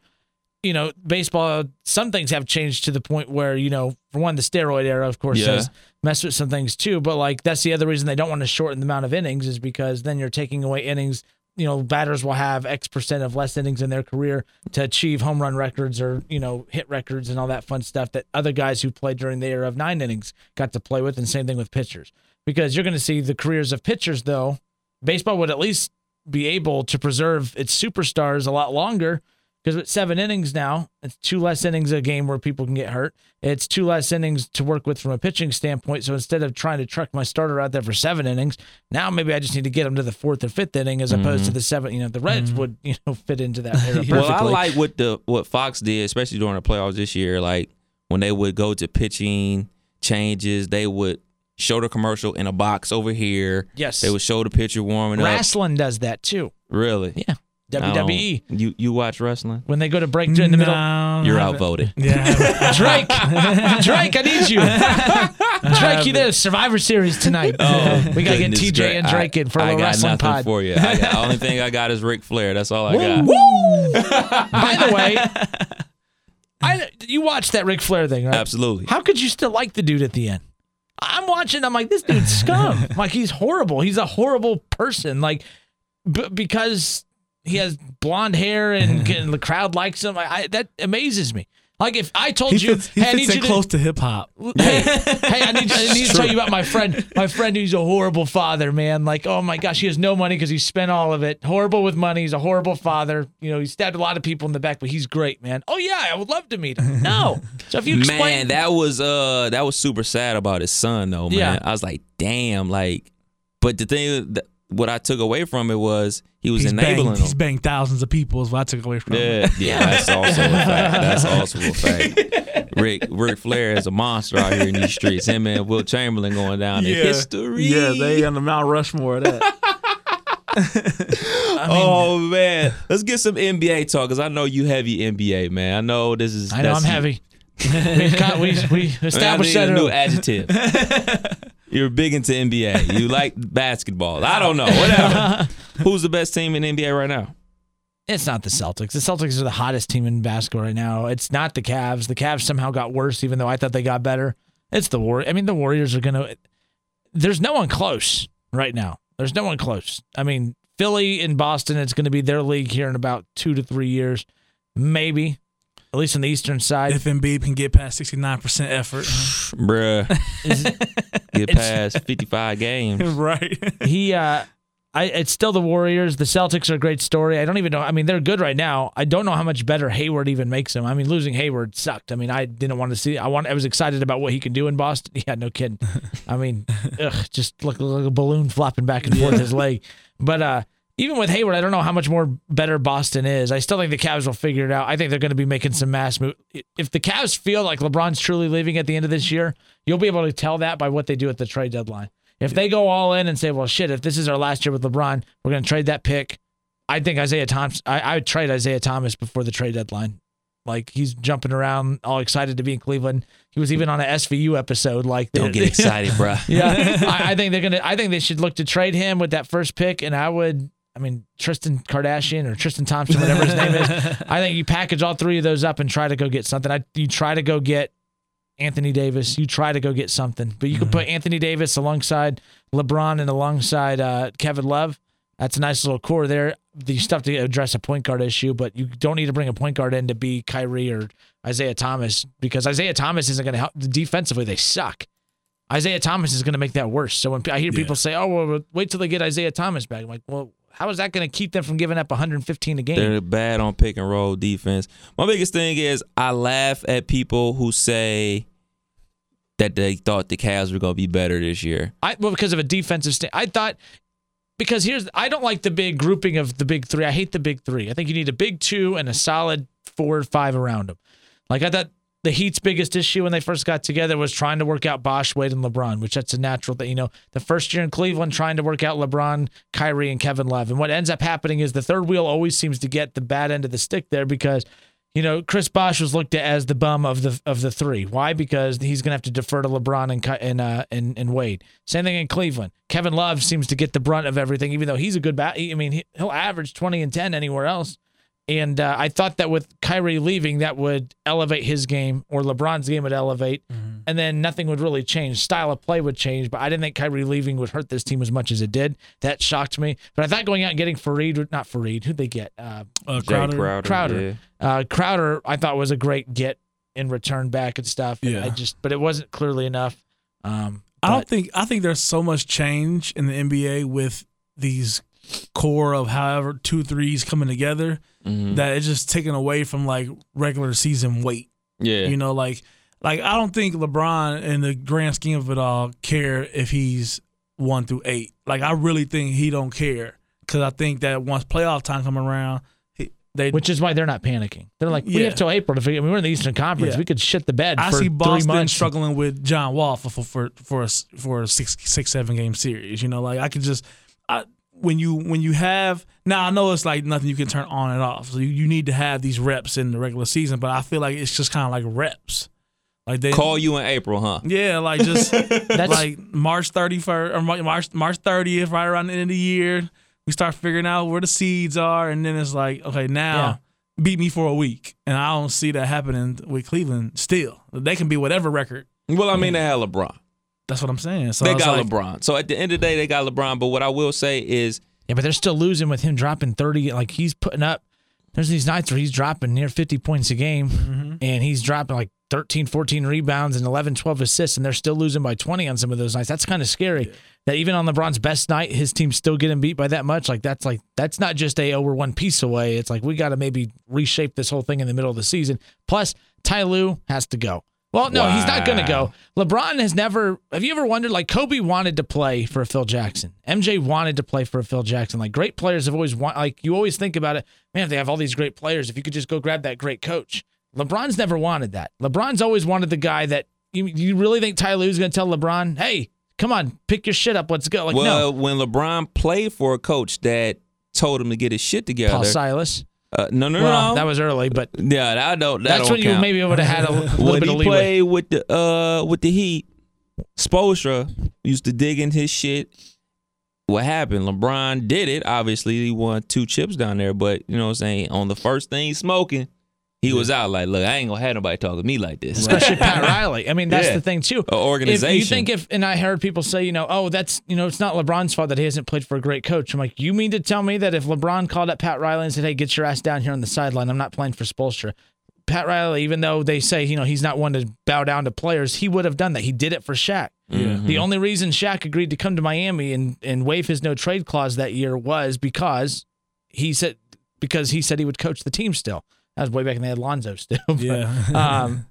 You know, baseball. Some things have changed to the point where you know, for one, the steroid era, of course, Yeah. has messed with some things too. But like that's the other reason they don't want to shorten the amount of innings is because then you're taking away innings. You know, batters will have X percent of less innings in their career to achieve home run records or you know hit records and all that fun stuff that other guys who played during the era of nine innings got to play with. And same thing with pitchers because you're going to see the careers of pitchers though baseball would at least be able to preserve its superstars a lot longer because with seven innings now, it's two less innings a game where people can get hurt. It's two less innings to work with from a pitching standpoint. So instead of trying to truck my starter out there for seven innings, now maybe I just need to get him to the fourth or fifth inning as opposed to mm-hmm. the seven. You know, the Reds mm-hmm. would you know fit into that era. Well, I like what the what Fox did, especially during the playoffs this year. Like when they would go to pitching changes, they would show the commercial in a box over here. Yes. They would show the pitcher warming up. Wrestling does that too. Really? Yeah, WWE You you watch wrestling? when they go to break in the middle. No, You're I haven't. outvoted. Yeah, Drake, Drake, I need you. Drake, you there? Survivor Series tonight. Oh, we gotta get Goodness TJ gra- and Drake I- in for a I got wrestling nothing pod. for you. I got, only thing I got is Ric Flair. That's all I got. By the way, I you watched that Ric Flair thing, right? Absolutely. How could you still like the dude at the end? I'm watching. I'm like, this dude's scum. like he's horrible. He's a horrible person. Like b- because he has blonde hair and, and the crowd likes him. I, I, that amazes me. Like if I told He you, fits, he hey, I fits need in you to, close to hip hop. hey, hey, I need, I need to tell you about my friend. My friend who's a horrible father, man. Like, oh my gosh, he has no money because he spent all of it. Horrible with money. He's a horrible father. You know, he stabbed a lot of people in the back, but he's great, man. Oh yeah, I would love to meet him. No. So if you explain, Man, that was uh that was super sad about his son though, man. Yeah. I was like, damn, like but the thing that what I took away from it was he was He's enabling banged, he's banged thousands of people. Is what I took away from Yeah, him. yeah, that's also a fact. That's also a fact. Rick Ric Flair is a monster out here in these streets. Him and Wilt Chamberlain going down in history. Yeah, they on the Mount Rushmore of that. oh man, let's get some NBA talk because I know you heavy NBA man. I know this is. I know I'm that's- heavy. we, got, we, we I established need that a new adjective. You're big into NBA. You like basketball. I don't know. Whatever. Who's the best team in NBA right now? It's not the Celtics. The Celtics are the hottest team in basketball right now. It's not the Cavs. The Cavs somehow got worse, even though I thought they got better. It's the War. I mean, the Warriors are gonna. There's no one close right now. There's no one close. I mean, Philly and Boston. It's going to be their league here in about two to three years, maybe. At least on the Eastern side. if Embiid can get past 69% effort. Bruh. Get past 55 games. right. he uh I, it's still the Warriors. The Celtics are a great story. I don't even know. I mean, they're good right now. I don't know how much better Hayward even makes them. I mean, losing Hayward sucked. I mean, I didn't want to see. I want. I was excited about what he can do in Boston. Yeah, no kidding. I mean, ugh, just look like a balloon flopping back and forth his leg. But uh, even with Hayward, I don't know how much more better Boston is. I still think the Cavs will figure it out. I think they're going to be making some mass move. If the Cavs feel like LeBron's truly leaving at the end of this year, you'll be able to tell that by what they do at the trade deadline. If they go all in and say, "Well, shit, if this is our last year with LeBron, we're going to trade that pick," I think Isaiah Thomas. I, I would trade Isaiah Thomas before the trade deadline. Like he's jumping around, all excited to be in Cleveland. He was even on an SVU episode. Like, Don't get excited, bruh. yeah, I, I think they're gonna. I think they should look to trade him with that first pick, and I would. I mean, Tristan Kardashian or Tristan Thompson, whatever his name is. I think you package all three of those up and try to go get something. I, you try to go get Anthony Davis. You try to go get something, but you could put Anthony Davis alongside LeBron and alongside uh, Kevin Love. That's a nice little core there. You still have to address a point guard issue, but you don't need to bring a point guard in to be Kyrie or Isaiah Thomas because Isaiah Thomas isn't going to help. Defensively, they suck. Isaiah Thomas is going to make that worse. So when I hear people say, "Oh, well, wait till they get Isaiah Thomas back," I'm like, "Well, how is that going to keep them from giving up 115 a game?" They're bad on pick and roll defense. My biggest thing is I laugh at people who say that they thought the Cavs were going to be better this year. I well because of a defensive stand. I thought because here's I don't like the big grouping of the big three. I hate the big three. I think you need a big two and a solid four or five around them. Like I thought the Heat's biggest issue when they first got together was trying to work out Bosh, Wade, and LeBron, which that's a natural thing. You know, the first year in Cleveland trying to work out LeBron, Kyrie, and Kevin Love. And what ends up happening is the third wheel always seems to get the bad end of the stick there because you know, Chris Bosh was looked at as the bum of the of the three. Why? Because he's gonna have to defer to LeBron and and uh, and and Wade. Same thing in Cleveland. Kevin Love seems to get the brunt of everything, even though he's a good bat. I mean, he'll average twenty and ten anywhere else. And uh, I thought that with Kyrie leaving, that would elevate his game, or LeBron's game would elevate, and then nothing would really change. Style of play would change, but I didn't think Kyrie leaving would hurt this team as much as it did. That shocked me. But I thought going out and getting Faried, not Faried, who'd they get? Uh, Uh, Crowder. Crowder. Crowder. yeah. uh, Crowder, I thought was a great get in return back and stuff. And Yeah. I just, but it wasn't clearly enough. Um, I don't think I think there's so much change in the NBA with these core of however two threes coming together Mhm. that it's just taken away from like regular season weight. Yeah. You know, like like I don't think LeBron in the grand scheme of it all care if he's one through eight. Like I really think he don't care because I think that once playoff time come around, they which is why they're not panicking. They're like, we Yeah. have till April to figure. I mean, we're in the Eastern Conference. Yeah. We could shit the bed. I for see three Boston months. struggling with John Wall for for for for a, s- for a six six seven game series. You know, like I could just I, when you when you have now I know it's like nothing you can turn on and off. So you, you need to have these reps in the regular season, but I feel like it's just kind of like reps. Like they Call you in April, huh? yeah, like just That's like March thirty first or March March thirtieth, right around the end of the year, we start figuring out where the seeds are, and then it's like, okay, now beat me for a week, and I don't see that happening with Cleveland. Still, they can be whatever record. Well, I mean, they had LeBron. That's what I'm saying. So they got like, LeBron. So at the end of the day, they got LeBron. But what I will say is, yeah, but they're still losing with him dropping thirty. Like he's putting up there's these nights where he's dropping near 50 points a game Mm-hmm. and he's dropping like 13, 14 rebounds and 11, 12 assists, and they're still losing by 20 on some of those nights. That's kind of scary. That even on LeBron's best night, his team's still getting beat by that much. Like that's like that's not just a oh we're one piece away. It's like we got to maybe reshape this whole thing in the middle of the season. Plus, Ty Lue has to go. Well, no, he's not going to go. LeBron has never. Have you ever wondered? Like Kobe wanted to play for a Phil Jackson. MJ wanted to play for a Phil Jackson. Like great players have always want. Like you always think about it. Man, if they have all these great players, if you could just go grab that great coach. LeBron's never wanted that. LeBron's always wanted the guy that. You, you really think Ty Lue's going to tell LeBron, "Hey, come on, pick your shit up, let's go"? Like well, no, when LeBron played for a coach that told him to get his shit together, Paul Silas. Uh, no, no, Well, no, that was early, but yeah, that don't. That that's don't when you maybe would have had a little when bit he of leeway. played with the uh with the Heat, Spoelstra used to dig in his shit. What happened? LeBron did it. Obviously, he won two chips down there, but you know what I'm saying? On the first thing smoking, he was out like, look, I ain't gonna have nobody talking to me like this. especially Pat Riley. I mean, that's Yeah. the thing too. A organization. If you think if, and I heard people say, you know, oh, that's you know, it's not LeBron's fault that he hasn't played for a great coach. I'm like, you mean to tell me that if LeBron called up Pat Riley and said, hey, get your ass down here on the sideline, I'm not playing for Spoelstra. Pat Riley, even though they say you know he's not one to bow down to players, he would have done that. He did it for Shaq. The mm-hmm. only reason Shaq agreed to come to Miami and and waive his no trade clause that year was because he said because he said he would coach the team still. That was way back when they had Lonzo still. But, Yeah. um,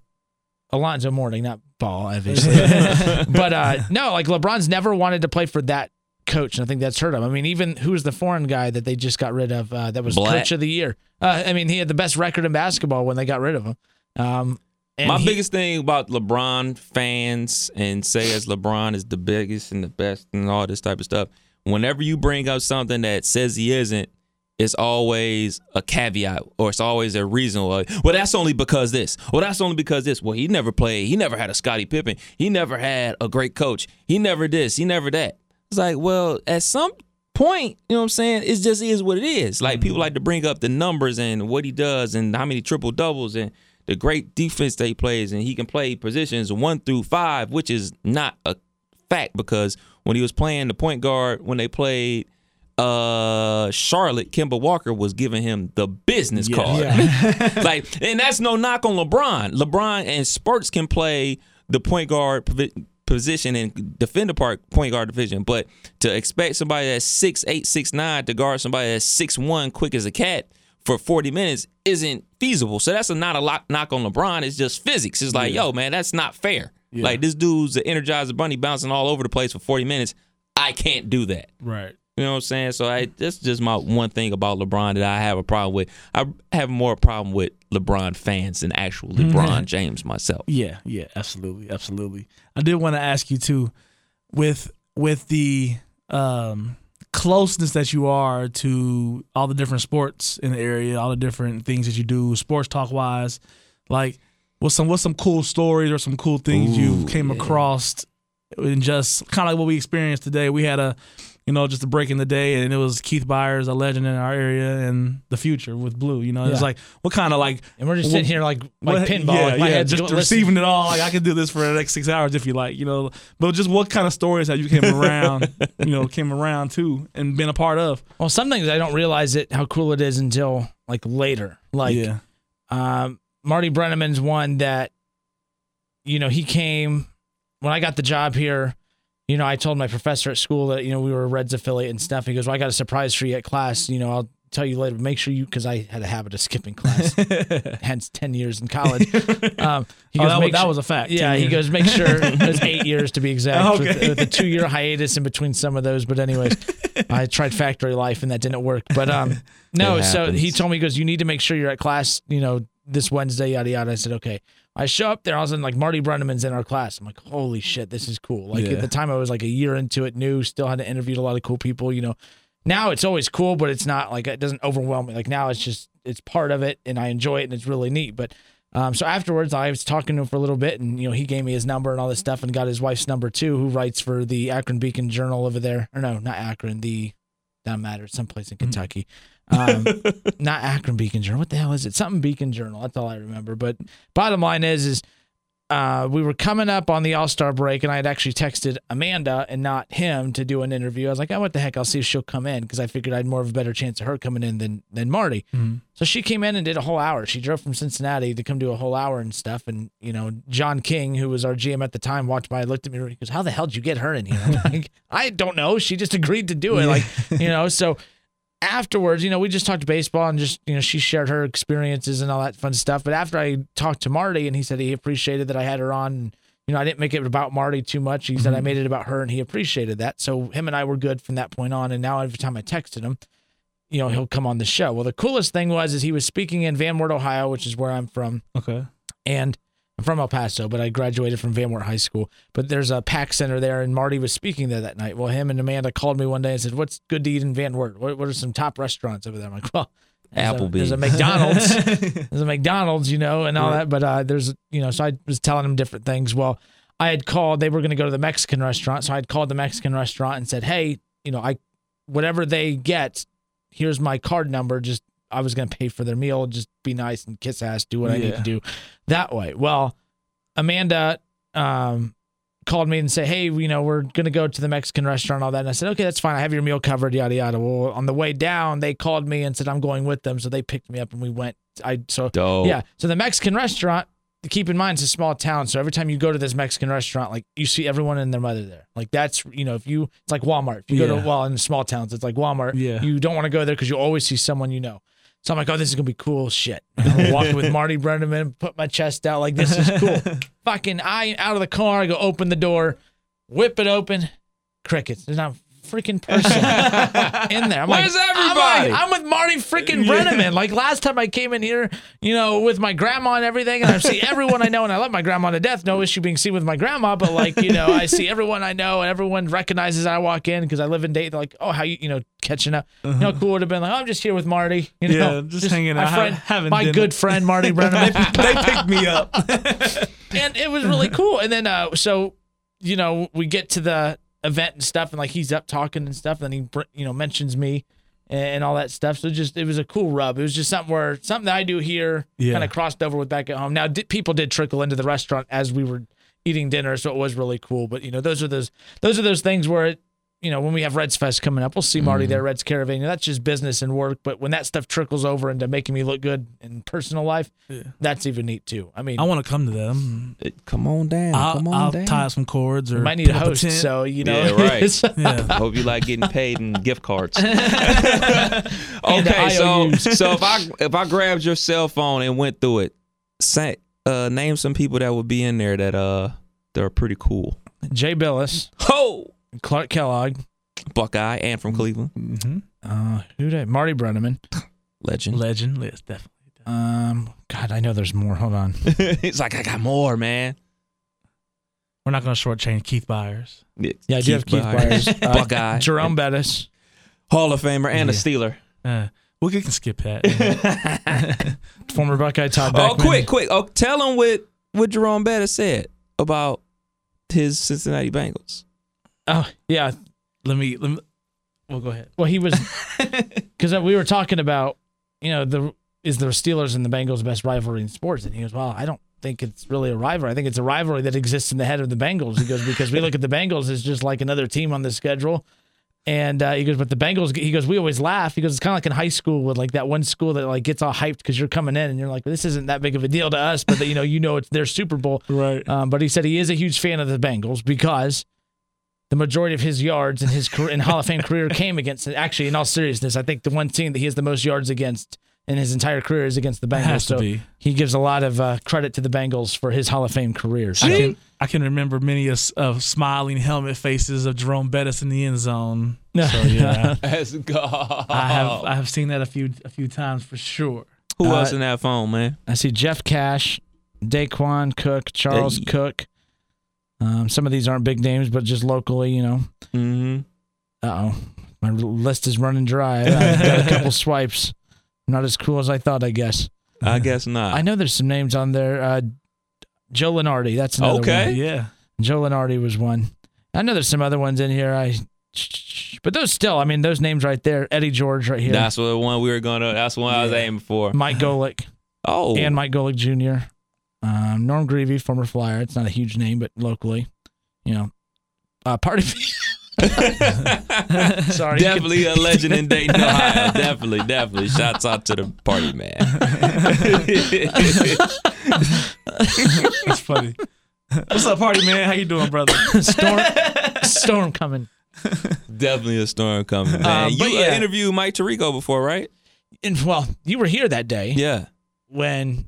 Alonzo Mourning, not Ball, obviously. but uh, no, like LeBron's never wanted to play for that coach, and I think that's hurt him. I mean, even who was the foreign guy that they just got rid of? Uh, that was Black. coach of the year. Uh, I mean, he had the best record in basketball when they got rid of him. Um, and My he- biggest thing about LeBron fans and say as LeBron is the biggest and the best and all this type of stuff, whenever you bring up something that says he isn't, it's always a caveat or it's always a reason. Like, well, that's only because this. Well, that's only because this. Well, he never played. He never had a Scottie Pippen. He never had a great coach. He never this. He never that. It's like, well, at some point, you know what I'm saying? It just is what it is. Like people mm-hmm. like to bring up the numbers and what he does and how many triple doubles and the great defense that he plays and he can play positions one through five, which is not a fact because when he was playing the point guard when they played uh Charlotte, Kemba Walker was giving him the business card. like, and that's no knock on LeBron. LeBron and Spurts can play the point guard position and defend the part point guard division, but to expect somebody that's six eight, six nine to guard somebody that's six one, quick as a cat for forty minutes isn't feasible. So that's a, not a lot knock on LeBron. It's just physics. It's like, yo, man, that's not fair. Like this dude's an energizer bunny bouncing all over the place for forty minutes. I can't do that. Right. You know what I'm saying? So I that's just my one thing about LeBron that I have a problem with. I have more problem with LeBron fans than actual LeBron James myself. Yeah, yeah, absolutely, absolutely. I did want to ask you too, with with the um, closeness that you are to all the different sports in the area, all the different things that you do, sports talk wise, like what's some what's some cool stories or some cool things you came across, and just kind of like what we experienced today. We had a you know, just a break in the day, and it was Keith Byars, a legend in our area, and the future with Blue. You know, it's Yeah. like what kind of like and we're just sitting here like like what- pinball. Yeah, like my yeah, head's just receiving it all. Like I could do this for the next six hours if you like, you know. But just what kind of stories have you came around, you know, came around to and been a part of? Well, some things I don't realize it how cool it is until like later. Like yeah, um, Marty Brennaman's one that, you know, he came when I got the job here. You know, I told my professor at school that you know we were a Reds affiliate and stuff. He goes, "Well, I got a surprise for you at class. You know, I'll tell you later. Make sure you because I had a habit of skipping class, hence ten years in college." Um, he Oh, that, was, "Make that was a fact. Yeah, he goes, make sure it was eight years to be exact, with, Okay. with a two year hiatus in between some of those. But anyways, I tried factory life and that didn't work. But um, no, so he told me he goes, you need to make sure you're at class, you know, this Wednesday, yada yada. I said, okay. I show up there, all of a sudden, like Marty Brennaman's in our class. I'm like, holy shit, this is cool. Like Yeah. at the time, I was like a year into it, new, still had to interview a lot of cool people. You know, now it's always cool, but it's not like it doesn't overwhelm me. Like now, it's just it's part of it, and I enjoy it, and it's really neat. But um, so afterwards, I was talking to him for a little bit, and you know, he gave me his number and all this stuff, and got his wife's number too, who writes for the Akron Beacon Journal over there, or no, not Akron, the that matters, someplace in Kentucky. Um, not Akron Beacon Journal. What the hell is it? Something Beacon Journal. That's all I remember. But bottom line is, is uh, we were coming up on the All Star break, and I had actually texted Amanda and not him to do an interview. I was like, "Oh, what the heck? I'll see if she'll come in," because I figured I had more of a better chance of her coming in than than Marty. So she came in and did a whole hour. She drove from Cincinnati to come do a whole hour and stuff. And you know, John King, who was our GM at the time, walked by, looked at me, he goes, "How the hell did you get her in here?" I'm like, I don't know. She just agreed to do it. Like, you know, so afterwards, you know, we just talked baseball and just, you know, she shared her experiences and all that fun stuff. But after I talked to Marty and he said he appreciated that I had her on, and, you know, I didn't make it about Marty too much. He said I mm-hmm. made it about her and he appreciated that. So him and I were good from that point on. And now every time I texted him, you know, he'll come on the show. Well, the coolest thing was is he was speaking in Van Wert, Ohio, which is where I'm from Okay. and I'm from El Paso, but I graduated from Van Wert High School. But there's a pack center there, and Marty was speaking there that night. Well, him and Amanda called me one day and said, "What's good to eat in Van Wert? What, what are some top restaurants over there?" I'm like, "Well, there's a, Applebee's. there's a McDonald's, there's a McDonald's, you know, and all that." But uh, there's, you know, so I was telling him different things. Well, I had called; they were going to go to the Mexican restaurant, so I had called the Mexican restaurant and said, "Hey, you know, I whatever they get, here's my card number. Just I was going to pay for their meal. Just be nice and kiss ass, do what I need Yeah. to do that way. Well, Amanda um, called me and said, "Hey, you know, we're gonna go to the Mexican restaurant, and all that." And I said, "Okay, that's fine. I have your meal covered, yada yada." Well, on the way down, they called me and said, "I'm going with them," so they picked me up and we went. I so Dope. yeah. So the Mexican restaurant. Keep in mind, it's a small town, so every time you go to this Mexican restaurant, like you see everyone and their mother there. Like that's you know, if you it's like Walmart. If you go to well in small towns, it's like Walmart. Yeah. You don't want to go there because you always see someone you know. So I'm like, oh, this is gonna be cool shit. I'm walking with Marty Brennaman, put my chest out like this is cool. Fucking I out of the car, I go open the door, whip it open, crickets. There's not freaking person in there. I'm Where's like, everybody? I'm, like, I'm with Marty freaking Brenneman. Like last time I came in here, you know, with my grandma and everything, and I see everyone I know, and I love my grandma to death. No issue being seen with my grandma, but like, you know, I see everyone I know, and everyone recognizes I walk in because I live in Dayton. They're like, oh, how you, you know, catching up. You know, cool would have been like, oh, I'm just here with Marty. You know, Uh-huh. Yeah, just hanging my out, friend, having my dinner. good friend Marty Brennaman. they picked me up. and it was really cool. And then, uh, so you know, we get to the event and stuff, and like he's up talking and stuff, and he you know mentions me and all that stuff. So just it was a cool rub. It was just something where something that I do here Yeah. kind of crossed over with back at home. Now, did, people did trickle into the restaurant as we were eating dinner, so it was really cool. But you know, those are those those are those things where it. You know, when we have Reds Fest coming up, we'll see Marty there, Reds Caravan. That's just business and work. But when that stuff trickles over into making me look good in personal life, that's even neat too. I mean, I want to come to them. Come on down. I'll, Come on I'll down. tie up some cords or we might need a put host, tent. so you know. Yeah, right. yeah. Hope you like getting paid in gift cards. Okay, so so if I if I grabbed your cell phone and went through it, say uh name some people that would be in there that uh that are pretty cool. Jay Bilas, Ho, Clark Kellogg, Buckeye and from Cleveland, uh, who did Marty Brennaman. legend. Legend. Yes, definitely. Um, God, I know there's more. Hold on. it's like I got more, man. We're not going to shortchange Keith Byars. Yeah, I do have Keith Byars, uh, Buckeye, Jerome Bettis, Hall of Famer, and a Steeler. Uh, we can skip that. former Buckeye Todd Boeckman. Oh, quick, quick! Oh, tell him what what Jerome Bettis said about his Cincinnati Bengals. Oh, yeah. let me. Let me. Well, go ahead. Well, he was because we were talking about you know the is the Steelers and the Bengals the best rivalry in sports, and he goes, "Well, I don't think it's really a rivalry. I think it's a rivalry that exists in the head of the Bengals." He goes because we look at the Bengals as just like another team on the schedule. And uh, he goes, but the Bengals. He goes, we always laugh. He goes, it's kind of like in high school with like that one school that like gets all hyped because you're coming in and you're like, this isn't that big of a deal to us, but you know, you know, it's their Super Bowl. Right. Um, but he said he is a huge fan of the Bengals because the majority of his yards in his career, in Hall of Fame career came against. Actually, in all seriousness, I think the one team that he has the most yards against in his entire career is against the Bengals. Has to so be. he gives a lot of uh, credit to the Bengals for his Hall of Fame career. So. I can I can remember many of, of smiling helmet faces of Jerome Bettis in the end zone. So yeah, Let's go. I have I have seen that a few a few times for sure. Who Uh, else in that phone, man? I see Jeff Cash, Daequan Cook, Charles Hey. Cook. Um, some of these aren't big names, but just locally, you know. Mm-hmm. Uh oh, my list is running dry. I've got a couple swipes. Not as cool as I thought, I guess. I guess not. I know there's some names on there. Uh, Joe Lunardi, that's another Okay. one. Yeah, Joe Lunardi was one. I know there's some other ones in here. I, but those still, I mean, those names right there. Eddie George right here. That's the one we were gonna. That's the one I was aiming for. Mike Golic Oh, and Mike Golic Jr. Um, Norm Greavy, former Flyer. It's not a huge name, but locally, you know, uh, party. Sorry, you can- Definitely a legend in Dayton, Ohio. definitely, definitely. Shouts out to the party man. That's funny. What's up, party man? How you doing, brother? storm, storm coming. definitely a storm coming, man. Uh, you uh, yeah. interviewed Mike Tirico before, right? And well, you were here that day Yeah. when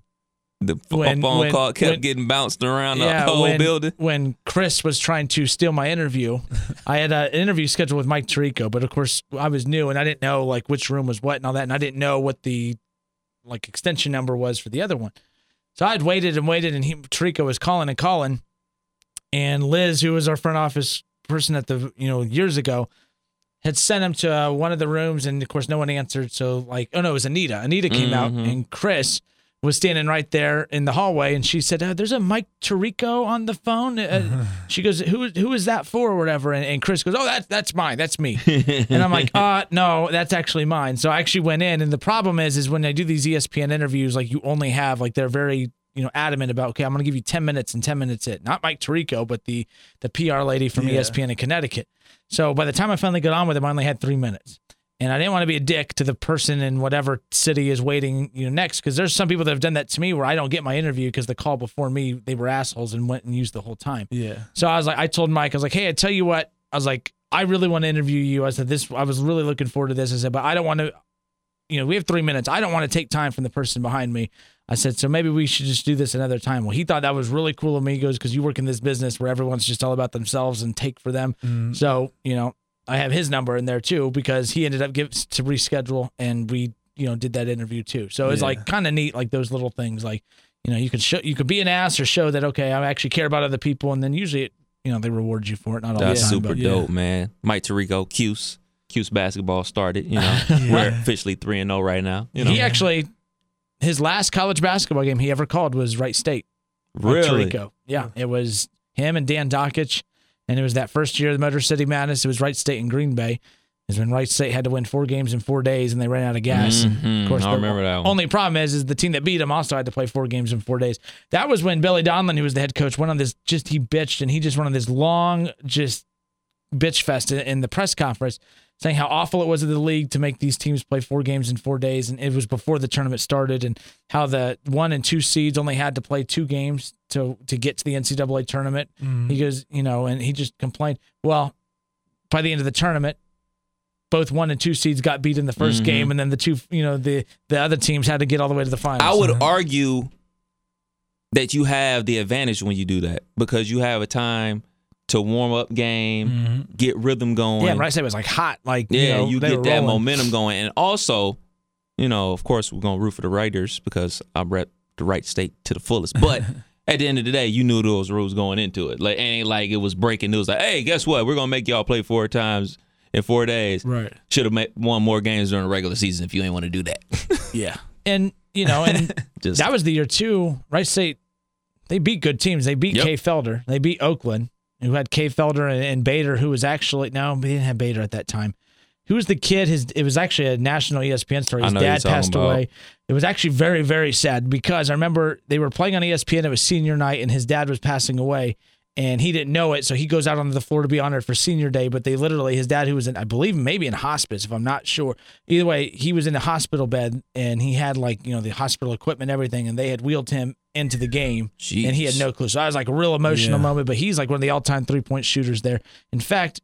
The When- phone when- call kept when- getting bounced around yeah, the whole when, building. when Chris was trying to steal my interview. I had a, an interview scheduled with Mike Tirico, but of course I was new and I didn't know like which room was what and all that, and I didn't know what the like extension number was for the other one. So I'd waited and waited, and he Tirico was calling and calling, and Liz, who was our front office person at the you know years ago, had sent him to uh, one of the rooms, and of course no one answered. So like, oh no, it was Anita. Anita came out, Mhm. and Chris was standing right there in the hallway, and she said, uh, "There's a Mike Tirico on the phone." Uh, she goes, "Who who is that for?" or whatever, and, and Chris goes, "Oh, that's that's mine. That's me." and I'm like, "Uh, no, that's actually mine." So I actually went in, and the problem is, is when I do these ESPN interviews, like you only have like they're very you know adamant about okay i'm going to give you 10 minutes and 10 minutes it not mike tirico but the the pr lady from Yeah. espn in connecticut so by the time i finally got on with him i only had three minutes and i didn't want to be a dick to the person in whatever city is waiting you know next because there's some people that have done that to me where i don't get my interview because the call before me they were assholes and went and used the whole time Yeah. so I was like, I told Mike, I was like, hey, I tell you what, I was like, I really want to interview you. I said this, I was really looking forward to this. I said, but I don't want to, you know, we have three minutes. I don't want to take time from the person behind me. I said, so maybe we should just do this another time. Well, he thought that was really cool of me. He goes, because you work in this business where everyone's just all about themselves and take for them. Mm. So, you know, I have his number in there too because he ended up give, to reschedule and we, you know, did that interview too. So it's Yeah. like kind of neat, like those little things, like, you know, you could show, you could be an ass or show that, okay, I actually care about other people. And then usually, it, you know, they reward you for it. Not all That's the time, super but yeah. dope, man. Mike Tirico, Cuse. Cuse basketball started, you know. We're officially 3 and 0 right now. You know. he actually, his last college basketball game he ever called was Wright State. Really? Tirico. Yeah, it was him and Dan Dakich, and it was that first year of the Motor City Madness. It was Wright State and Green Bay. Is when Wright State had to win four games in four days, and they ran out of gas. Mhm. of course, I the remember that one. Only problem is, is the team that beat them also had to play four games in four days. That was when Billy Donlon, who was the head coach, went on this just he bitched and he just went on this long just bitch fest in, in the press conference, saying how awful it was of the league to make these teams play four games in four days, and it was before the tournament started, and how the one and two seeds only had to play two games to to get to the NCAA tournament. He goes, you know, and he just complained. Well, by the end of the tournament, both one and two seeds got beat in the 1st Mhm. game, and then the two, you know, the the other teams had to get all the way to the finals. I would argue that you have the advantage when you do that because you have a time to warm up game, mm-hmm. get rhythm going. yeah, right. Wright State was like hot, like Yeah, you, know, you get that rolling. momentum going. And also, you know, of course, we're going to root for the Raiders because I'm rep the Wright State to the fullest. But at the end of the day, you knew those rules going into it. Like, ain't like it was breaking news. Like, hey, guess what? We're going to make y'all play four times in four days. Right. Should have made won more games during the regular season if you ain't want to do that. Yeah, and you know, and Just that was the year too. Wright State, they beat good teams. They beat Yep. Kay Felder. They beat Oakland, who had Kay Felder and, and Bader, who was actually no, they didn't have Bader at that time. Who was the kid? His it was actually a national ESPN story. His dad passed about. away. It was actually very very sad because I remember they were playing on ESPN. It was senior night, and his dad was passing away. And he didn't know it, so he goes out onto the floor to be honored for senior day. But they literally, his dad, who was in, I believe, maybe in hospice, if I'm not sure. Either way, he was in a hospital bed, and he had like you know the hospital equipment, and everything, and they had wheeled him into the game, and he had no clue. So I was like a real emotional Yeah. moment. But he's like one of the all-time three-point shooters there. In fact,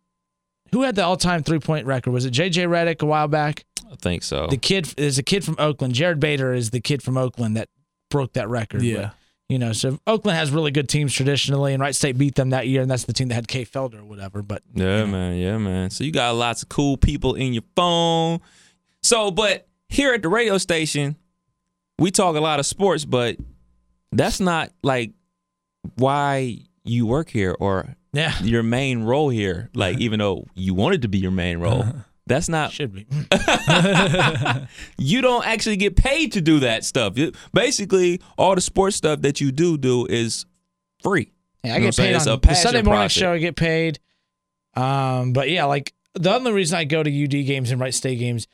who had the all-time three-point record? Was it JJ Redick a while back? I think so. The kid is a kid from Oakland. Jared Bader is the kid from Oakland that broke that record. Yeah. But, you know, so Oakland has really good teams traditionally, and Wright State beat them that year, and that's the team that had Kay Felder or whatever. But Yeah, man. Yeah, man. So you got lots of cool people in your phone. So, but here at the radio station, we talk a lot of sports, but that's not like why you work here or yeah, your main role here. Like, even though you wanted to be your main role, that's not. should be. You don't actually get paid to do that stuff. Basically, all the sports stuff that you do do is free. Yeah, I You know get what I'm saying? paid on a the Sunday morning project. show. I get paid. Um, but yeah, like the only reason I go to UD games and Wright State games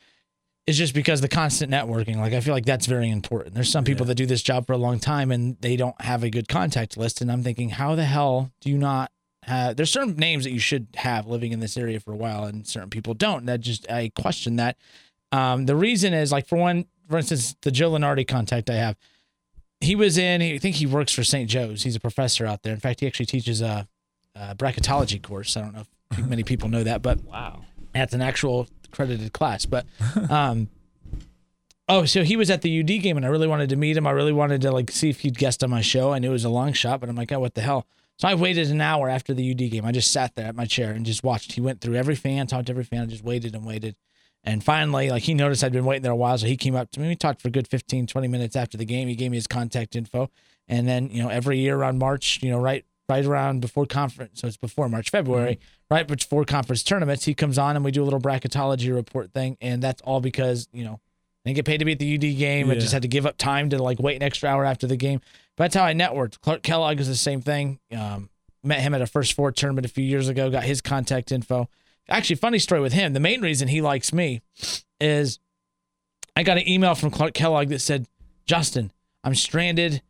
is just because the constant networking. Like I feel like that's very important. There's some people that do this job for a long time and they don't have a good contact list. And I'm thinking, how the hell do you not have? There's certain names that you should have living in this area for a while, and certain people don't. That just I question that. Um, the reason is like for one, for instance, the Joe Lunardi contact I have. He was in. I think he works for St. Joe's. He's a professor out there. In fact, he actually teaches a, a bracketology course. I don't know if many people know that, but Wow. that's an actual accredited class. But um oh, so he was at the UD game and I really wanted to meet him. I really wanted to like see if he'd guest on my show. I knew it was a long shot, but I'm like, oh, what the hell? So I waited an hour after the UD game. I just sat there at my chair and just watched. He went through every fan, talked to every fan, and just waited and waited. And finally, like he noticed I'd been waiting there a while, so he came up to me. We talked for a good 15, 20 minutes after the game. He gave me his contact info. And then, you know, every year around March, you know, right right around before conference, so it's before March, February, mm-hmm. right before conference tournaments, he comes on and we do a little bracketology report thing. And that's all because, you know, I didn't get paid to be at the UD game. I just had to give up time to like wait an extra hour after the game. But that's how I networked. Clark Kellogg is the same thing. Um, met him at a first four tournament a few years ago, got his contact info. Actually, funny story with him. The main reason he likes me is I got an email from Clark Kellogg that said, Justin, I'm stranded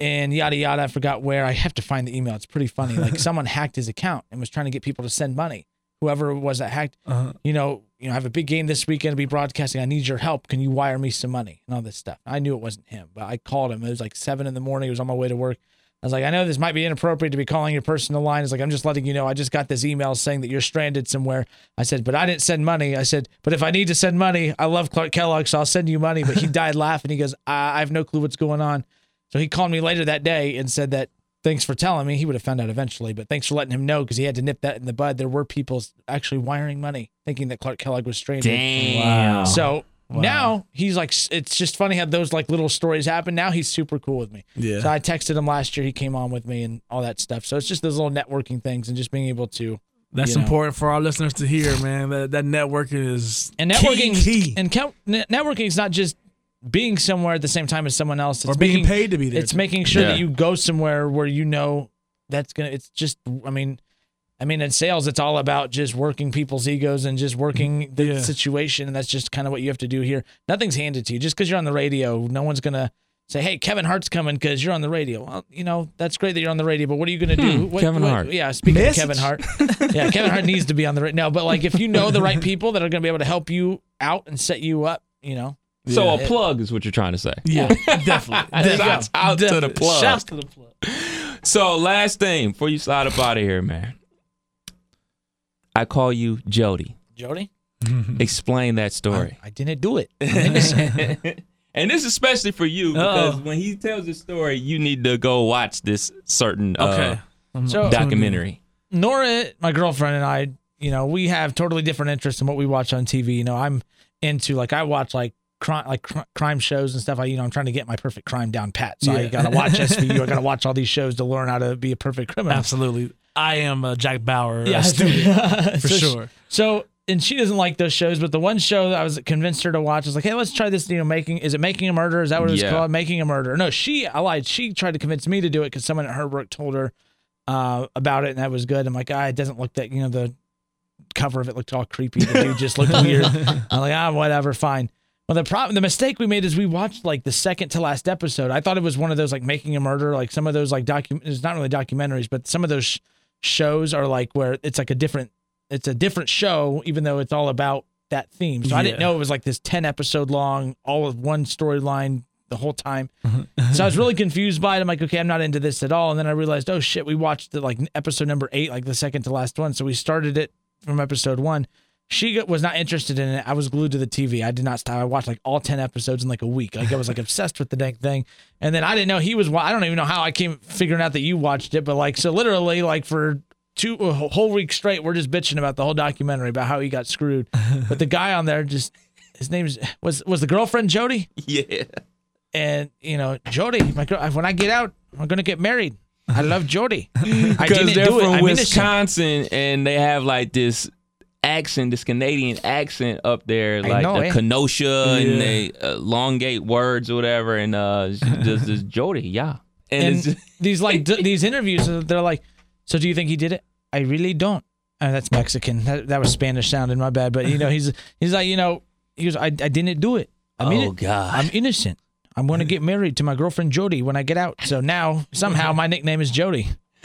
and yada yada. I forgot where. I have to find the email. It's pretty funny. Like someone hacked his account and was trying to get people to send money. Whoever it was that hacked, Uh-huh. you know, you know, I have a big game this weekend to be broadcasting. I need your help. Can you wire me some money and all this stuff? I knew it wasn't him, but I called him. It was like seven in the morning. It was on my way to work. I was like, I know this might be inappropriate to be calling your personal line. It's like, I'm just letting you know, I just got this email saying that you're stranded somewhere. I said, but I didn't send money. I said, but if I need to send money, I love Clark Kellogg, so I'll send you money. But he died laughing. He goes, I, I have no clue what's going on. So he called me later that day and said that thanks for telling me. He would have found out eventually, but thanks for letting him know because he had to nip that in the bud. There were people actually wiring money thinking that Clark Kellogg was stranded. Damn. So now he's like, it's just funny how those like little stories happen. Now he's super cool with me. Yeah. So I texted him last year. He came on with me and all that stuff. So it's just those little networking things and just being able to. That's you know. important for our listeners to hear, man. That that networking is And networking key, key. and count, networking is not just being somewhere at the same time as someone else. It's or being making, paid to be there. It's making sure Yeah. that you go somewhere where you know that's gonna. It's just. I mean, I mean, in sales, it's all about just working people's egos and just working the Yeah. situation, and that's just kind of what you have to do here. Nothing's handed to you just because you're on the radio. No one's gonna say, "Hey, Kevin Hart's coming" because you're on the radio. Well, you know that's great that you're on the radio, but what are you gonna do? Hmm, what- Kevin what- Hart. Yeah, speaking Message. of Kevin Hart, yeah, Kevin Hart needs to be on the radio. No, but like if you know the right people that are gonna be able to help you out and set you up, you know. So Yeah. a plug is what you're trying to say. yeah, definitely. Shouts out to the plug. Shouts to the plug. So last thing before you slide up out of here, man. I call you Jody. Jody, Explain that story. I didn't do it. And this is especially for you because Uh-oh. when he tells the story, you need to go watch this certain Okay. uh, So- documentary. Nora, my girlfriend and I, you know, we have totally different interests in what we watch on TV. You know, I'm into like I watch like crime like cr- crime shows and stuff. I you know I'm trying to get my perfect crime down pat. So I gotta watch SVU. I gotta watch all these shows to learn how to be a perfect criminal. Absolutely. I am a Jack Bauer. Yeah, uh, student, for So she- sure. So and she doesn't like those shows, but the one show that I was convinced her to watch was like, hey, let's try this. You know, making is it making a murder? Is that what it's Yeah. called? Making a murder? No, she I lied. She tried to convince me to do it because someone at her work told her uh, about it, and that was good. I'm like, ah, it doesn't look that you know the cover of it looked all creepy. The dude just looked weird. I'm like, ah, whatever, fine. Well, the problem, the mistake we made is we watched like the second to last episode. I thought it was one of those like making a murder, like some of those like docu. It's not really documentaries, but some of those sh- shows are like where it's like a different, it's a different show, even though it's all about that theme. So I didn't know it was like this ten episode long, all of one storyline the whole time. Mm-hmm. so I was really confused by it. I'm like, okay, I'm not into this at all. And then I realized, oh shit, we watched the like episode number eight, like the second to last one. So we started it from episode one. She was not interested in it. I was glued to the TV. I did not stop. I watched like all 10 episodes in like a week. Like I was like obsessed with the dang thing. And then I didn't know he was, I don't even know how I came figuring out that you watched it, but like, so literally like for two, whole week straight, we're just bitching about the whole documentary about how he got screwed. but the guy on there just, his name's, was, was the girlfriend Jody? Yeah. And, you know, Jody, my girl, when I get out, I'm going to get married. I love Jody. I Because they're do it. from. Wisconsin and they have like this accent, this Canadian accent up there, like know, the eh? Kenosha and Yeah. they elongate words or whatever. And uh, just this Jody, yeah. And, and these like d- these interviews uh, they're like so do you think he did it i really don't and that's mexican that, that was spanish sounding my bad but you know he's he's like you know he goes, I, I didn't do it. I mean, Oh, God. I'm innocent. I'm going to get married to my girlfriend Jody when I get out. So now somehow my nickname is Jody.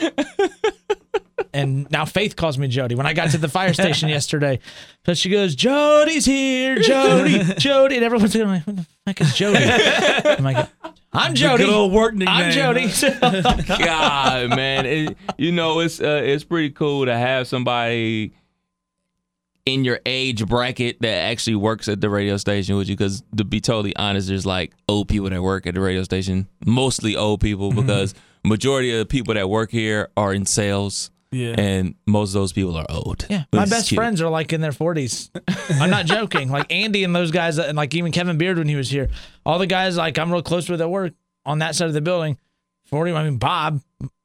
and now Faith calls me Jody. When I got to the fire station yesterday, so she goes, "Jody's here, Jody, Jody," and everyone's going, like, "Who the fuck is Jody?" I'm like, "I'm Jody. Good old work nickname. I'm Jody." God, man, it, you know it's uh, it's pretty cool to have somebody in your age bracket that actually works at the radio station with you. Because to be totally honest, there's like old people that work at the radio station, mostly old people, because majority of the people that work here are in sales. Yeah. And most of those people are old. Yeah, my best cute. friends are like in their 40s. I'm not joking. Like Andy and those guys, and like even Kevin Beard when he was here, all the guys like I'm real close with at work on that side of the building. 40. I mean Bob.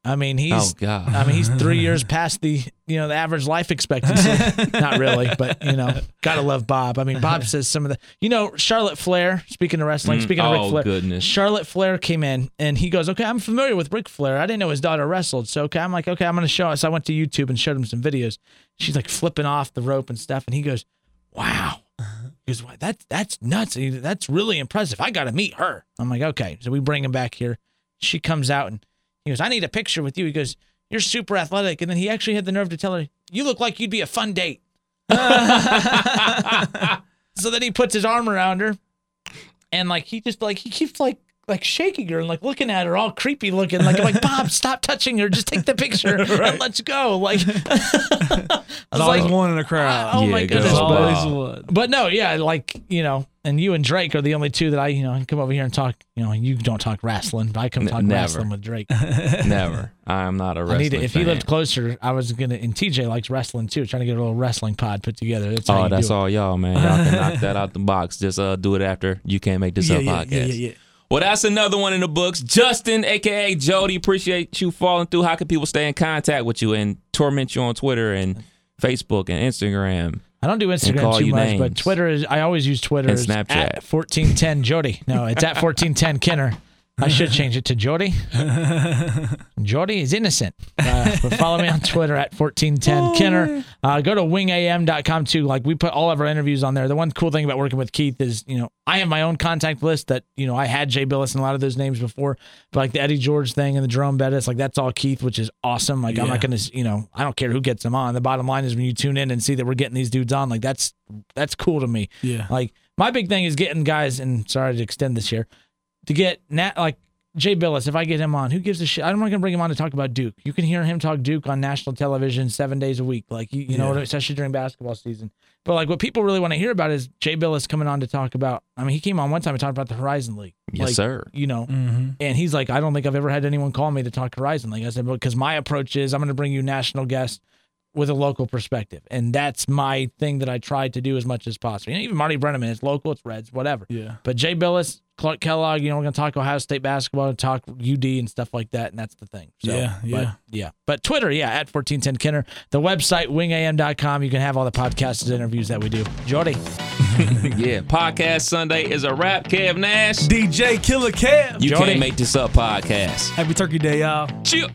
I mean he's. Oh, God. I mean he's three years past the you know the average life expectancy. not really, but you know gotta love Bob. I mean Bob says some of the you know Charlotte Flair. Speaking of wrestling, mm, speaking of oh, Ric Flair, goodness. Charlotte Flair came in and he goes, Okay, I'm familiar with Ric Flair. I didn't know his daughter wrestled. So, okay, I'm like, Okay, I'm going to show us. So I went to YouTube and showed him some videos. She's like flipping off the rope and stuff. And he goes, Wow. Uh-huh. He goes, wow, that, That's nuts. That's really impressive. I got to meet her. I'm like, Okay. So we bring him back here. She comes out and he goes, I need a picture with you. He goes, You're super athletic. And then he actually had the nerve to tell her, You look like you'd be a fun date. so then he puts his arm around her and like he just like he keeps like like shaking her and like looking at her all creepy looking like I'm like Bob stop touching her just take the picture and let's go like I was always like one in a crowd. Oh, oh Yeah, my good goodness There's old but, always Bob. one. but no yeah like you know and you and Drake are the only two that I you know come over here and talk you know you don't talk wrestling but I come talk never. wrestling with Drake Never. I'm not a wrestling need to, if he lived closer I was gonna and TJ likes wrestling too trying to get a little wrestling pod put together that's Oh, that's all y'all, man. Y'all can knock that out the box. Just uh, do it after you can't make this Yeah, up yeah, podcast. yeah, yeah, yeah. Well, that's another one in the books. Justin, aka Jody, appreciate you falling through. How can people stay in contact with you and torment you on Twitter and Facebook and Instagram? I don't do Instagram too much, but. Twitter is. I always use Twitter. And Snapchat. At 1410 Jody. No, it's at 1410 Kenner. I should change it to Jordy. Jordy is innocent. Uh, but follow me on Twitter at 1410 Kenner. Uh, go to wingam.com too. Like we put all of our interviews on there. The one cool thing about working with Keith is, you know, I have my own contact list that, you know, I had Jay Bilas and a lot of those names before, but like the Eddie George thing and the Jerome Bettis, like that's all Keith, which is awesome. Like I'm not going to, you know, I don't care who gets them on. The bottom line is when you tune in and see that we're getting these dudes on, like that's, that's cool to me. Yeah. Like my big thing is getting guys, and sorry to extend this here, to get nat like Jay Bilas. If I get him on, who gives a shit? I'm not gonna bring him on to talk about Duke. You can hear him talk Duke on national television seven days a week, like you, you know, especially during basketball season. But like what people really want to hear about is Jay Bilas coming on to talk about. I mean, he came on one time and talked about the Horizon League. Yes, like, sir. You know, Mm-hmm. and he's like, I don't think I've ever had anyone call me to talk Horizon League. I said, because my approach is I'm going to bring you national guests with a local perspective, and that's my thing that I tried to do as much as possible. You know, even Marty Brennaman, it's local, it's Reds, whatever. Yeah. But Jay Bilas, Clark Kellogg, you know, we're going to talk Ohio State basketball, and talk UD and stuff like that, and that's the thing. So, Yeah, but, yeah. yeah. But Twitter, yeah, at 1410 Kenner. The website, wingam.com. You can have all the podcasts and interviews that we do. Jody. yeah, podcast Sunday is a wrap. Kev Nash, DJ Killer Kev. you Jody. can't make this up podcast. Happy Turkey Day, y'all. Chill.